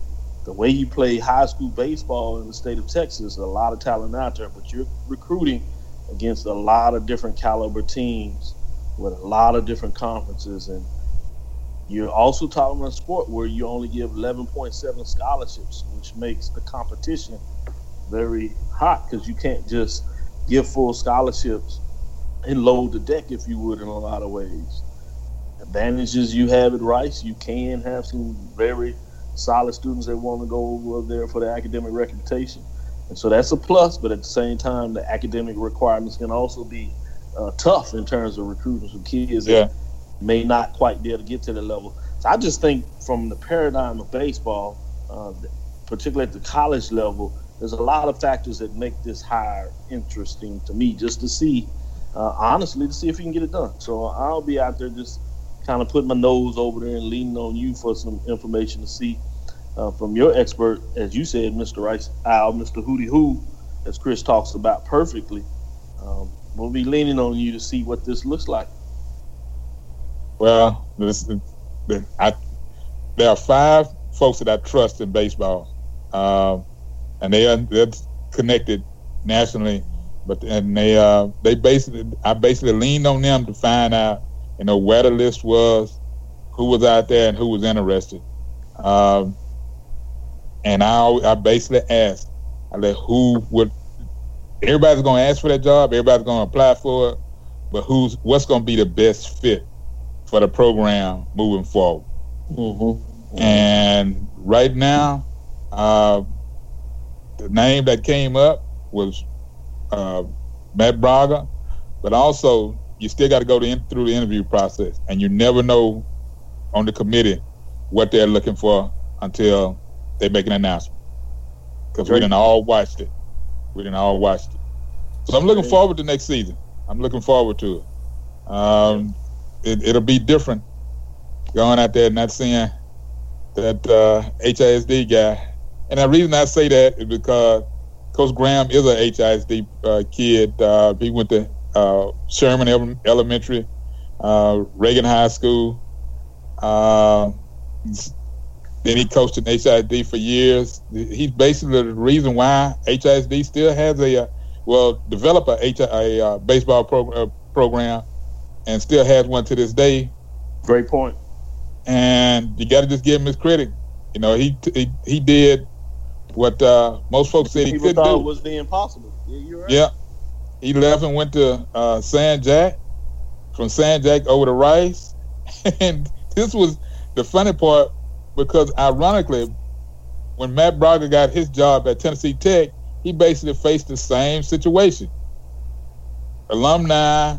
the way you play high school baseball in the state of Texas, a lot of talent out there, but you're recruiting against a lot of different caliber teams with a lot of different conferences and you're also talking about a sport where you only give 11.7 scholarships, which makes the competition very hot because you can't just give full scholarships and load the deck, if you would, in a lot of ways. Advantages you have at Rice, you can have some very solid students that want to go over there for the academic reputation. And so that's a plus, but at the same time, the academic requirements can also be uh, tough in terms of recruiting some kids yeah. that may not quite be able to get to the level. So I just think from the paradigm of baseball, uh, particularly at the college level, there's a lot of factors that make this hire interesting to me just to see, uh, honestly, to see if you can get it done. So I'll be out there just kind of putting my nose over there and leaning on you for some information to see uh, from your expert, as you said, Mr. Rice, Al, Mr. Hootie Who, as Chris talks about perfectly. Um, we'll be leaning on you to see what this looks like. Well, this, I, there are five folks that I trust in baseball, um, and they are they're connected nationally. But and they uh, they basically I basically leaned on them to find out you know where the list was, who was out there, and who was interested. Um, and I I basically asked, I let who would everybody's going to ask for that job, everybody's going to apply for it, but who's what's going to be the best fit for the program moving forward? Mm-hmm. And right now, uh, the name that came up was uh, Matt Bragga, but also you still got to go in, through the interview process, and you never know on the committee what they're looking for until they make an announcement. Because we didn't all watched it. We didn't all watched it. So I'm looking forward to next season. I'm looking forward to it. Um, it it'll be different going out there and not seeing that uh, HISD guy. And the reason I say that is because Coach Graham is a HISD uh, kid. Uh, he went to uh, Sherman Elementary, uh, Reagan High School. Uh, then he coached in HISD for years. He's basically the reason why HISD still has a uh, well develop a, H- a uh, baseball pro- uh, program and still has one to this day. Great point. And you got to just give him his credit. You know, he he, he did what uh, most folks said he couldn't do. Was the impossible? Yeah, right. Yeah, he left and went to uh, San Jac. From San Jac over to Rice, and this was the funny part because ironically, when Matt Bragga got his job at Tennessee Tech, he basically faced the same situation. Alumni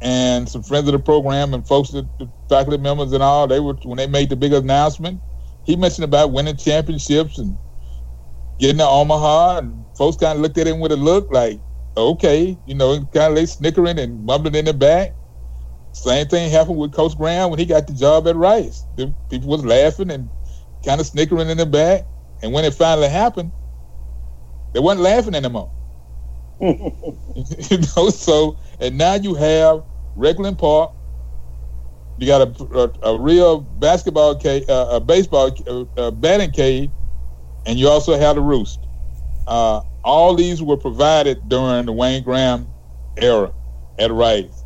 and some friends of the program and folks, the faculty members and all, they were when they made the big announcement. He mentioned about winning championships and getting to Omaha, and folks kind of looked at him with a look like, okay, you know, kind of like snickering and mumbling in the back. Same thing happened with Coach Graham when he got the job at Rice. The people was laughing and kind of snickering in the back. And when it finally happened, they weren't laughing anymore. you know, so and now you have Reckling Park. You got a, a, a real basketball cage, uh, a baseball, uh, batting cage, and you also have the roost. Uh, all these were provided during the Wayne Graham era at Rice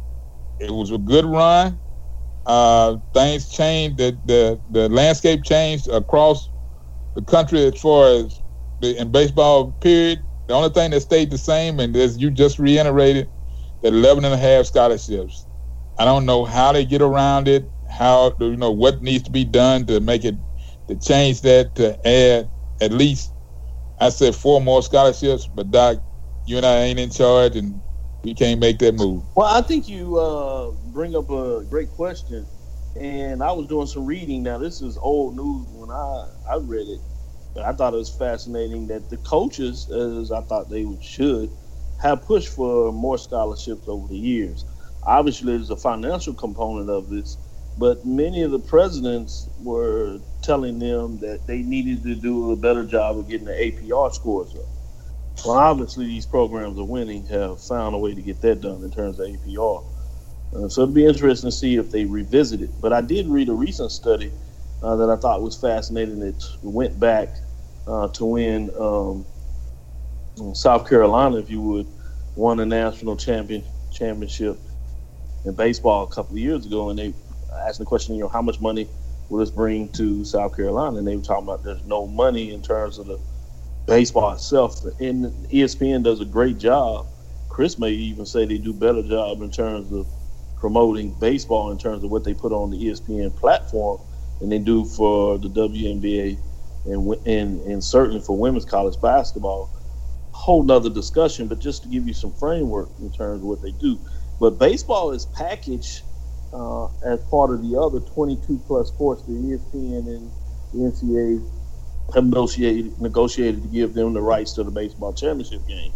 it was a good run. Uh, things changed. The, the the landscape changed across the country as far as the, in baseball period. The only thing that stayed the same, and as you just reiterated, that 11 and a half scholarships. I don't know how they get around it, how do you know what needs to be done to make it to change that to add at least I said four more scholarships, but Doc, you and I ain't in charge, and we can't make that move. Well, I think you uh, bring up a great question, and I was doing some reading. Now, this is old news when I I read it, but I thought it was fascinating that the coaches, as I thought they should, have pushed for more scholarships over the years. Obviously, there's a financial component of this, but many of the presidents were telling them that they needed to do a better job of getting the APR scores up. Well, obviously, these programs are winning have found a way to get that done in terms of APR. Uh, so it'd be interesting to see if they revisit it. But I did read a recent study uh, that I thought was fascinating. It went back uh, to when um, South Carolina, if you would, won a national champion championship in baseball a couple of years ago, and they asked the question, you know, how much money will this bring to South Carolina? And they were talking about there's no money in terms of the baseball itself. And ESPN does a great job. Chris may even say they do better job in terms of promoting baseball in terms of what they put on the ESPN platform than they do for the WNBA and and, and certainly for women's college basketball. Whole nother discussion, but just to give you some framework in terms of what they do. But baseball is packaged uh, as part of the other 22 plus sports the ESPN and the NCAA have negotiated negotiated to give them the rights to the baseball championship game.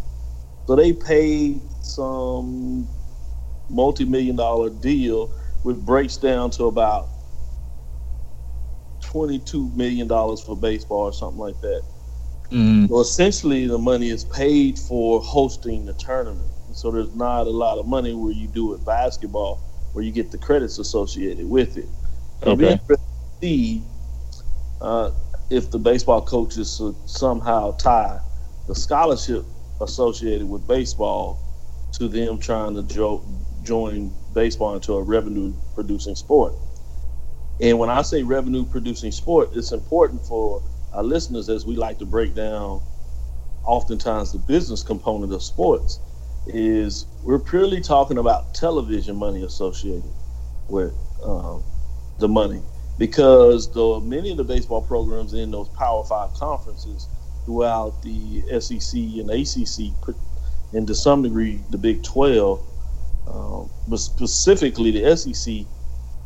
So they paid some multi-million dollar deal, which breaks down to about twenty-two million dollars for baseball or something like that. Mm-hmm. So essentially, the money is paid for hosting the tournament. So there's not a lot of money where you do it basketball, where you get the credits associated with it. So okay. be to see uh, if the baseball coaches somehow tie the scholarship associated with baseball to them trying to jo- join baseball into a revenue producing sport. And when I say revenue producing sport, it's important for our listeners as we like to break down oftentimes the business component of sports is we're purely talking about television money associated with um, the money because the many of the baseball programs in those Power Five conferences throughout the SEC and ACC, and to some degree the Big Twelve, um, but specifically the SEC,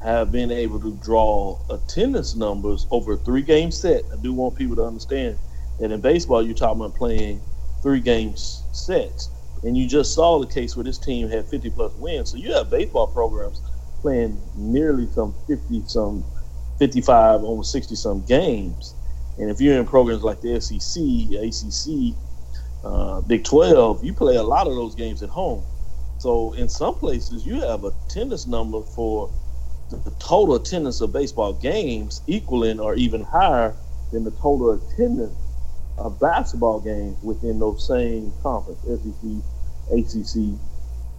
have been able to draw attendance numbers over a three game set. I do want people to understand that in baseball you're talking about playing three game sets. And you just saw the case where this team had 50 plus wins. So you have baseball programs playing nearly some 50 some 55, almost 60 some games. And if you're in programs like the SEC, ACC, uh, Big 12, you play a lot of those games at home. So in some places, you have a attendance number for the total attendance of baseball games equaling or even higher than the total attendance of basketball games within those same conference, SEC, ACC,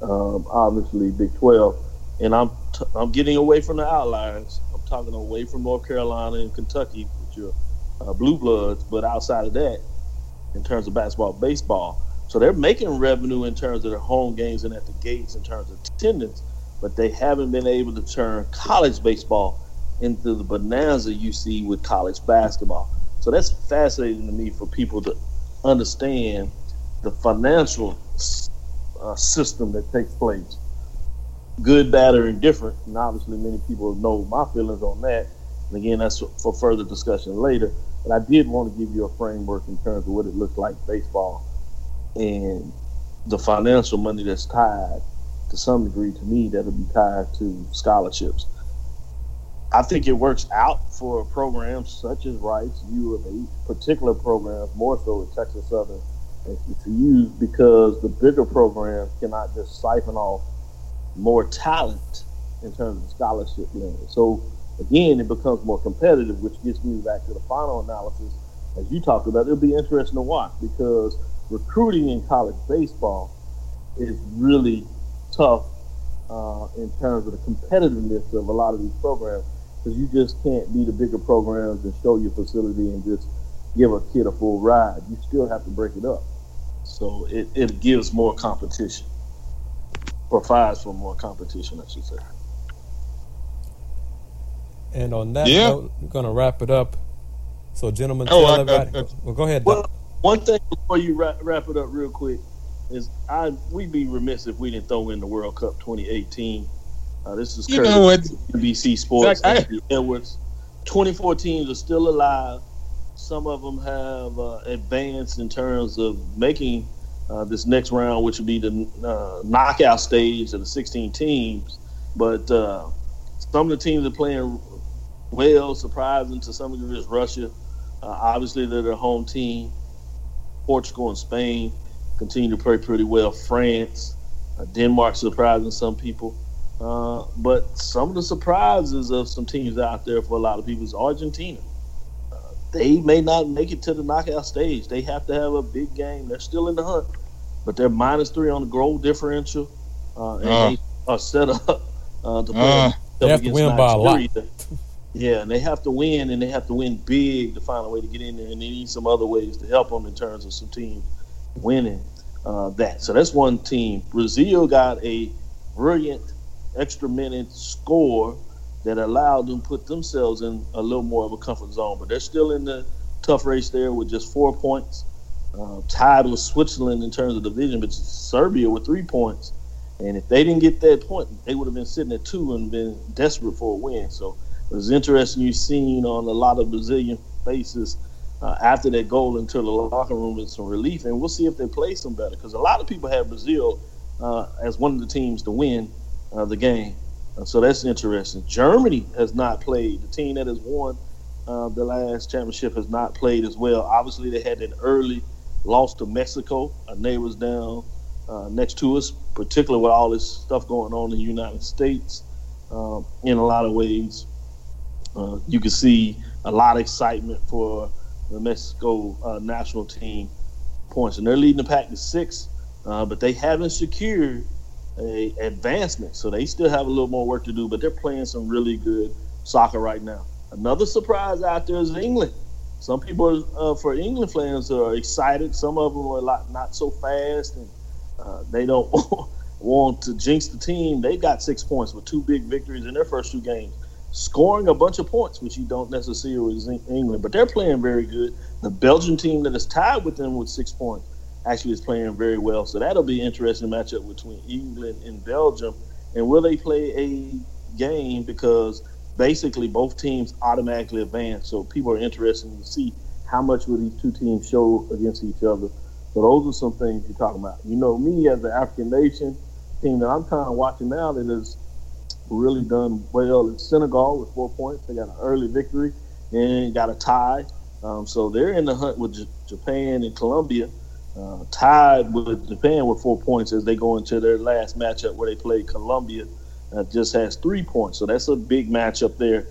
um, obviously Big 12, and I'm t- I'm getting away from the outliers. I'm talking away from North Carolina and Kentucky, which are uh, blue bloods, but outside of that, in terms of basketball, baseball, so they're making revenue in terms of their home games and at the gates in terms of attendance, but they haven't been able to turn college baseball into the bonanza you see with college basketball. So that's fascinating to me for people to understand the financial uh, system that takes place. Good, bad, or indifferent. And obviously, many people know my feelings on that. And again, that's for further discussion later. But I did want to give you a framework in terms of what it looks like baseball and the financial money that's tied to some degree to me that'll be tied to scholarships. I think it works out for programs such as Rice, U of H, particular programs, more so at Texas Southern to use because the bigger programs cannot just siphon off more talent in terms of scholarship limit. So again, it becomes more competitive, which gets me back to the final analysis. As you talked about, it'll be interesting to watch because recruiting in college baseball is really tough uh, in terms of the competitiveness of a lot of these programs because you just can't be the bigger programs and show your facility and just give a kid a full ride. You still have to break it up. So it, it gives more competition, provides for more competition, I should say. And on that Yeah. note, we're going to wrap it up. So, gentlemen, Oh, tell I- everybody. I- I- well, go ahead. Well, Doc. one thing before you wrap, wrap it up real quick is I we'd be remiss if we didn't throw in the World Cup 2018. Uh, this is You know what? NBC Sports. Zach, I- Edwards. 24 teams are still alive. Some of them have uh, advanced in terms of making uh, this next round, which would be the uh, knockout stage of the 16 teams. But uh, some of the teams are playing well, surprising to some degree is Russia. Uh, obviously, they're their home team. Portugal and Spain continue to play pretty well. France, uh, Denmark surprising some people. Uh, but some of the surprises of some teams out there for a lot of people is Argentina. They may not make it to the knockout stage. They have to have a big game. They're still in the hunt, but they're minus three on the goal differential, uh, and Uh. they are set up uh, to play Uh. They have to against win by a lot. Nigeria. Yeah, and they have to win, and they have to win big to find a way to get in there, and they need some other ways to help them in terms of some team winning uh, that. So that's one team. Brazil got a brilliant extra minute score that allowed them to put themselves in a little more of a comfort zone, but they're still in the tough race there with just four points. Uh, tied with Switzerland in terms of division, but Serbia with three points. And if they didn't get that point, they would have been sitting at two and been desperate for a win. So it was interesting you've seen on a lot of Brazilian faces uh, after that goal into the locker room with some relief. And we'll see if they play some better because a lot of people have Brazil uh, as one of the teams to win uh, the game. Uh, so that's interesting. Germany has not played. The team that has won uh, the last championship has not played as well. Obviously, they had an early loss to Mexico, our neighbors down uh, next to us, particularly with all this stuff going on in the United States. Um, in a lot of ways, uh, you can see a lot of excitement for the Mexico uh, national team points, and they're leading the pack to six, uh, but they haven't secured a advancement, so they still have a little more work to do. But they're playing some really good soccer right now. Another surprise out there is England. Some people uh, for England fans are excited. Some of them are like not so fast, and uh, they don't want to jinx the team. They got six points with two big victories in their first two games, scoring a bunch of points, which you don't necessarily with England. But they're playing very good. The Belgian team that is tied with them with six points actually is playing very well. So that'll be an interesting matchup between England and Belgium. And will they play a game because basically both teams automatically advance. So people are interested to see how much will these two teams show against each other. So those are some things you're talking about. You know, me as an African nation team that I'm kind of watching now that has really done well in Senegal with four points. They got an early victory and got a tie. Um, so they're in the hunt with J- Japan and Colombia, uh, tied with Japan with four points as they go into their last matchup where they play Colombia. Uh, just has three points. So that's a big matchup there.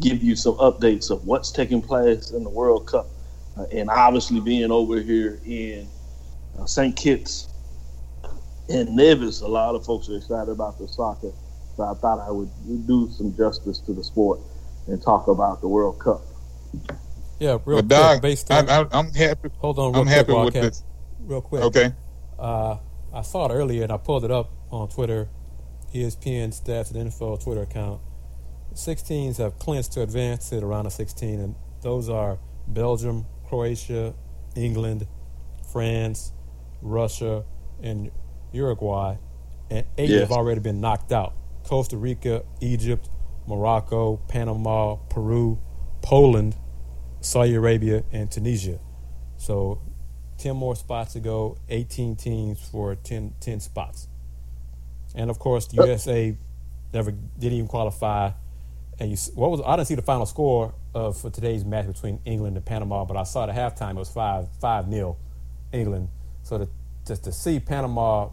Give you some updates of what's taking place in the World Cup. Uh, and obviously being over here in uh, St. Kitts and Nevis, a lot of folks are excited about the soccer. So I thought I would do some justice to the sport and talk about the World Cup. Yeah, real But quick, Doc, based on, I, I'm happy. hold on real I'm quick, happy with this. Real quick. Okay. Uh, I saw it earlier and I pulled it up on Twitter. ESPN stats and info Twitter account. Six teams have clinched to advance to the round of 16, and those are Belgium, Croatia, England, France, Russia, and Uruguay. And eight Yes. have already been knocked out. Costa Rica, Egypt, Morocco, Panama, Peru, Poland, Saudi Arabia, and Tunisia. So 10 more spots to go, 18 teams for 10, 10 spots. And of course, the USA never didn't even qualify. And you, what was I didn't see the final score of for today's match between England and Panama, but I saw the halftime it was five five nil, England. So to just to see Panama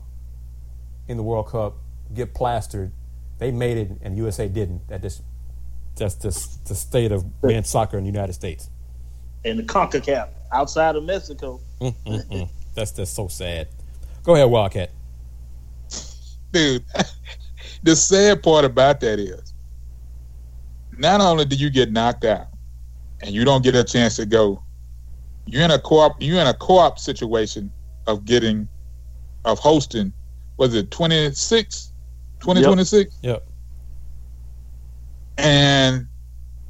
in the World Cup get plastered, they made it and USA didn't. That just that's just the state of men's soccer in the United States. And the CONCACAF outside of Mexico. Mm-mm-mm. That's just so sad. Go ahead, Wildcat. dude, the sad part about that is not only do you get knocked out and you don't get a chance to go you're in a co-op you're in a co-op situation of getting of hosting was it 26 2026 yep. yep and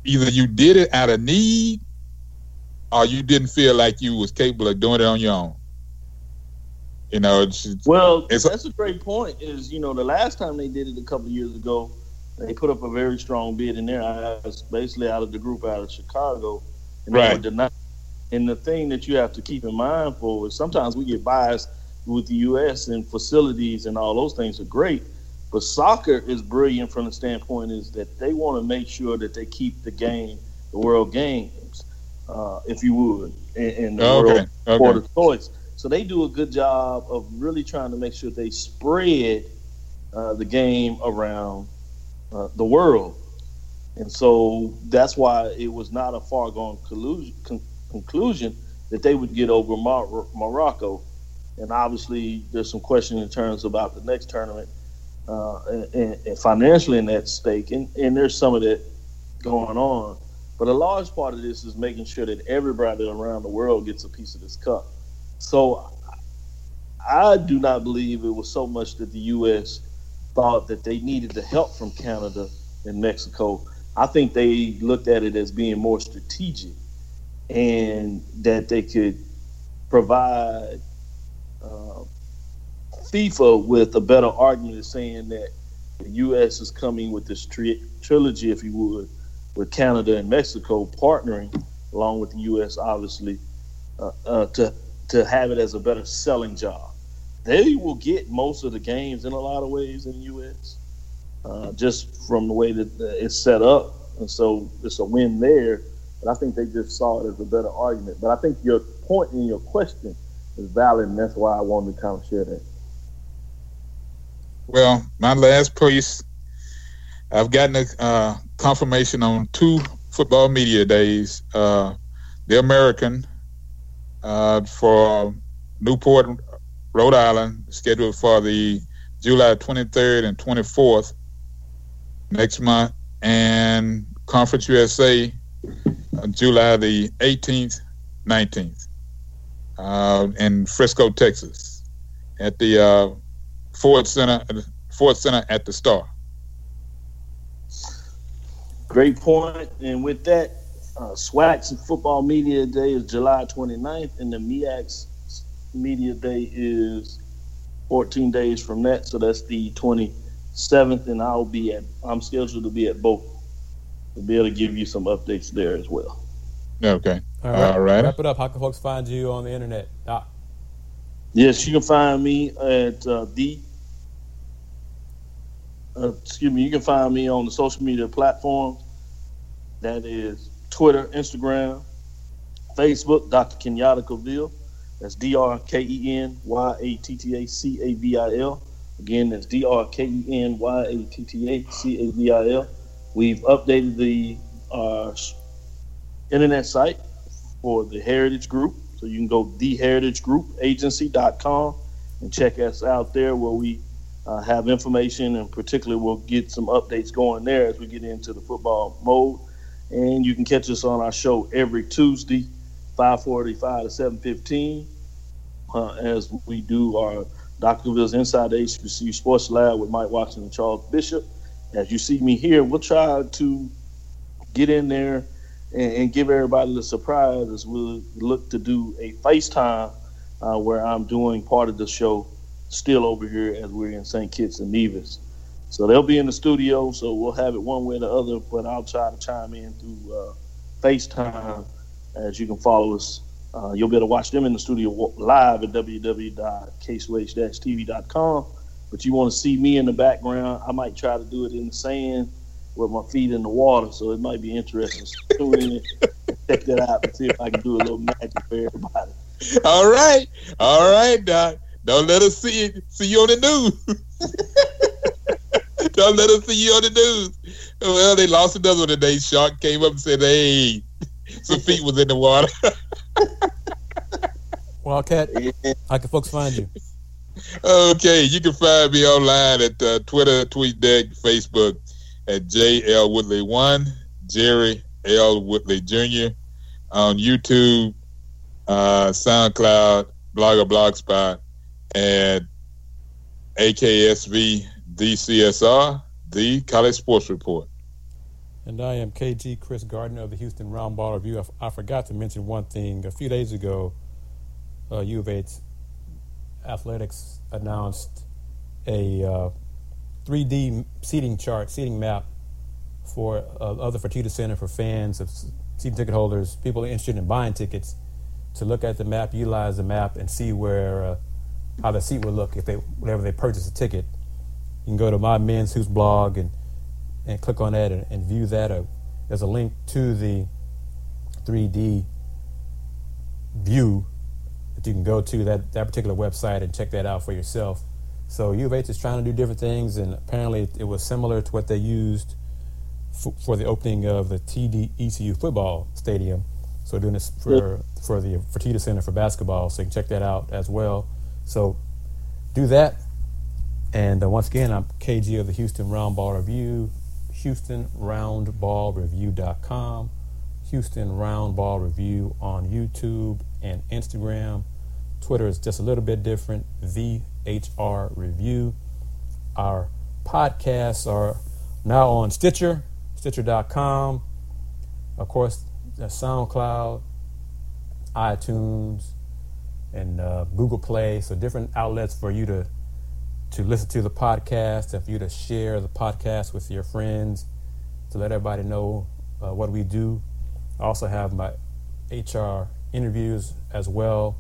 either you did it out of need or you didn't feel like you was capable of doing it on your own you know it's, well it's, that's a great point is you know the last time they did it a couple of years ago they put up a very strong bid in there I was basically out of the group out of chicago and right. they were denied and the thing that you have to keep in mind for is sometimes we get biased with the U.S. and facilities and all those things are great, but soccer is brilliant from the standpoint is that they want to make sure that they keep the game, the World Games, uh, if you would, in, in the okay. World okay. Sport of Choice. So they do a good job of really trying to make sure they spread uh, the game around uh, the world. And so that's why it was not a far gone con- conclusion that they would get over Mar- Morocco. And obviously, there's some question in terms about the next tournament uh, and, and, financially in that stake. And, and there's some of that going on. But a large part of this is making sure that everybody around the world gets a piece of this cup. So I do not believe it was so much that the U.S. thought that they needed the help from Canada and Mexico. I think they looked at it as being more strategic and that they could provide uh, FIFA with a better argument of saying that the U.S. is coming with this tri- trilogy, if you would, with Canada and Mexico partnering along with the U.S. obviously uh, uh, to to have it as a better selling job. They will get most of the games in a lot of ways in the U.S. Uh, just from the way that it's set up, and so it's a win there. But I think they just saw it as a better argument. But I think your point in your question is valid, and that's why I wanted to kind of share that. Well, my last piece, I've gotten a uh, confirmation on two football media days. Uh, the American uh, for Newport, Rhode Island, scheduled for the July 23rd and 24th next month, and Conference USA July the 18th, 19th, uh, in Frisco, Texas, at the uh, Ford Center, Ford Center at the Star. Great point. And with that, uh, SWAC's Football Media Day is July 29th, and the MEAC's Media Day is 14 days from that. So that's the 27th, and I'll be at. I'm scheduled to be at both to be able to give you some updates there as well. Okay. All right. All right. Wrap it up. How can folks find you on the internet? Doc? Yes, you can find me at uh, the. Uh, excuse me. You can find me on the social media platforms. That is Twitter, Instagram, Facebook. Dr. Kenyatta Cavil. That's D R K E N Y A T T A C A V I L. Again, that's D R K E N Y A T T A C A V I L. We've updated the uh, internet site for the Heritage Group. So you can go theheritageGroupAgency.com and check us out there where we uh, have information and particularly we'll get some updates going there as we get into the football mode. And you can catch us on our show every Tuesday, 545 to 715 uh, as we do our Dr. Cavil's Inside the HBCU Sports Lab with Mike Watson and Charles Bishop as you see me here, we'll try to get in there and, and give everybody the surprise as we look to do a FaceTime uh, where I'm doing part of the show still over here as we're in St. Kitts and Nevis. So they'll be in the studio, so we'll have it one way or the other, but I'll try to chime in through uh, FaceTime as you can follow us. Uh, you'll be able to watch them in the studio live at www.kswh-tv.com but you want to see me in the background, I might try to do it in the sand with my feet in the water. So it might be interesting. In check that out and see if I can do a little magic for everybody. All right, all right, Doc. Don't let us see it. see you on the news. Don't let us see you on the news. Well, they lost another one today. Shark came up and said, "Hey, some feet was in the water." Wildcat, how can folks find you? okay, you can find me online at uh, Twitter, TweetDeck, Facebook at JL Woodley1, Jerry L. Woodley Jr. On YouTube, uh, SoundCloud, Blogger Blogspot, and AKSV DCSR, the College Sports Report. And I am KG Chris Gardner of the Houston Roundball Review. I, I forgot to mention one thing. A few days ago, uh, U of H Athletics announced a uh, 3D seating chart, seating map for uh, other Fertitta Center for fans of season ticket holders, people interested in buying tickets, to look at the map, utilize the map, and see where uh, how the seat would look if they whenever they purchase a ticket. You can go to my men's who's blog and and click on that and, and view that. Uh, there's a link to the 3D view that you can go to that, that particular website and check that out for yourself. So U of H is trying to do different things, and apparently it, it was similar to what they used f- for the opening of the TD ECU football stadium. So doing this for for the Fertitta Center for basketball, so you can check that out as well. So do that. And uh, once again, I'm KG of the Houston Roundball Review, HoustonRoundballReview.com, Houston Roundball Review on YouTube and Instagram. Twitter is just a little bit different, VHR Review. Our podcasts are now on Stitcher, Stitcher.com. Of course, SoundCloud, iTunes, and uh, Google Play. So different outlets for you to to listen to the podcast, and for you to share the podcast with your friends, to let everybody know uh, what we do. I also have my HR interviews as well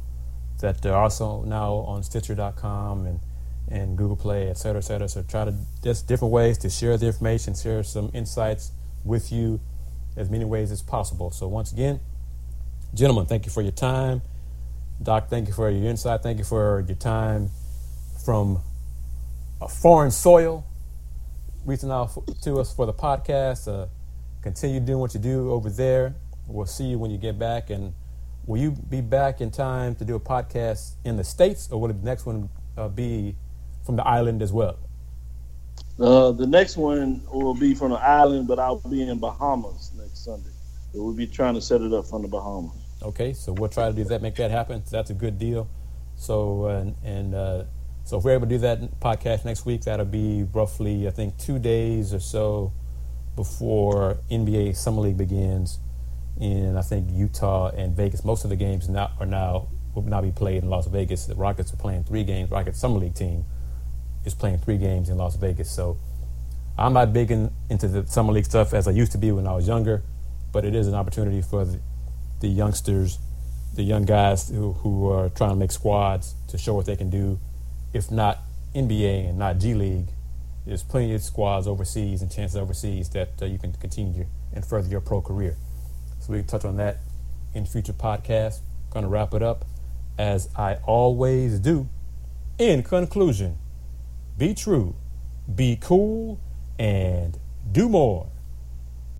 that are also now on Stitcher.com and and Google Play, et cetera, et cetera. So try to just different ways to share the information, share some insights with you as many ways as possible. So once again, gentlemen, thank you for your time. Doc, thank you for your insight. Thank you for your time from a foreign soil, reaching out to us for the podcast. Uh, continue doing what you do over there. We'll see you when you get back. And will you be back in time to do a podcast in the States, or will the next one uh, be from the island as well? Uh, the next one will be from the island, but I'll be in Bahamas next Sunday. So we'll be trying to set it up from the Bahamas. Okay, so we'll try to do that, make that happen. That's a good deal. So and, and uh, so if we're able to do that podcast next week, that'll be roughly I think two days or so before NBA Summer League begins in I think Utah and Vegas. Most of the games now are now will not be played in Las Vegas. The Rockets are playing three games. The Rockets Summer League team is playing three games in Las Vegas. So I'm not big in, into the summer league stuff as I used to be when I was younger, but it is an opportunity for the, the youngsters, the young guys who, who are trying to make squads to show what they can do. If not NBA and not G League, there's plenty of squads overseas and chances overseas that uh, you can continue and further your pro career. So we can touch on that in future podcasts. Going to wrap it up as I always do. In conclusion, be true, be cool, and do more.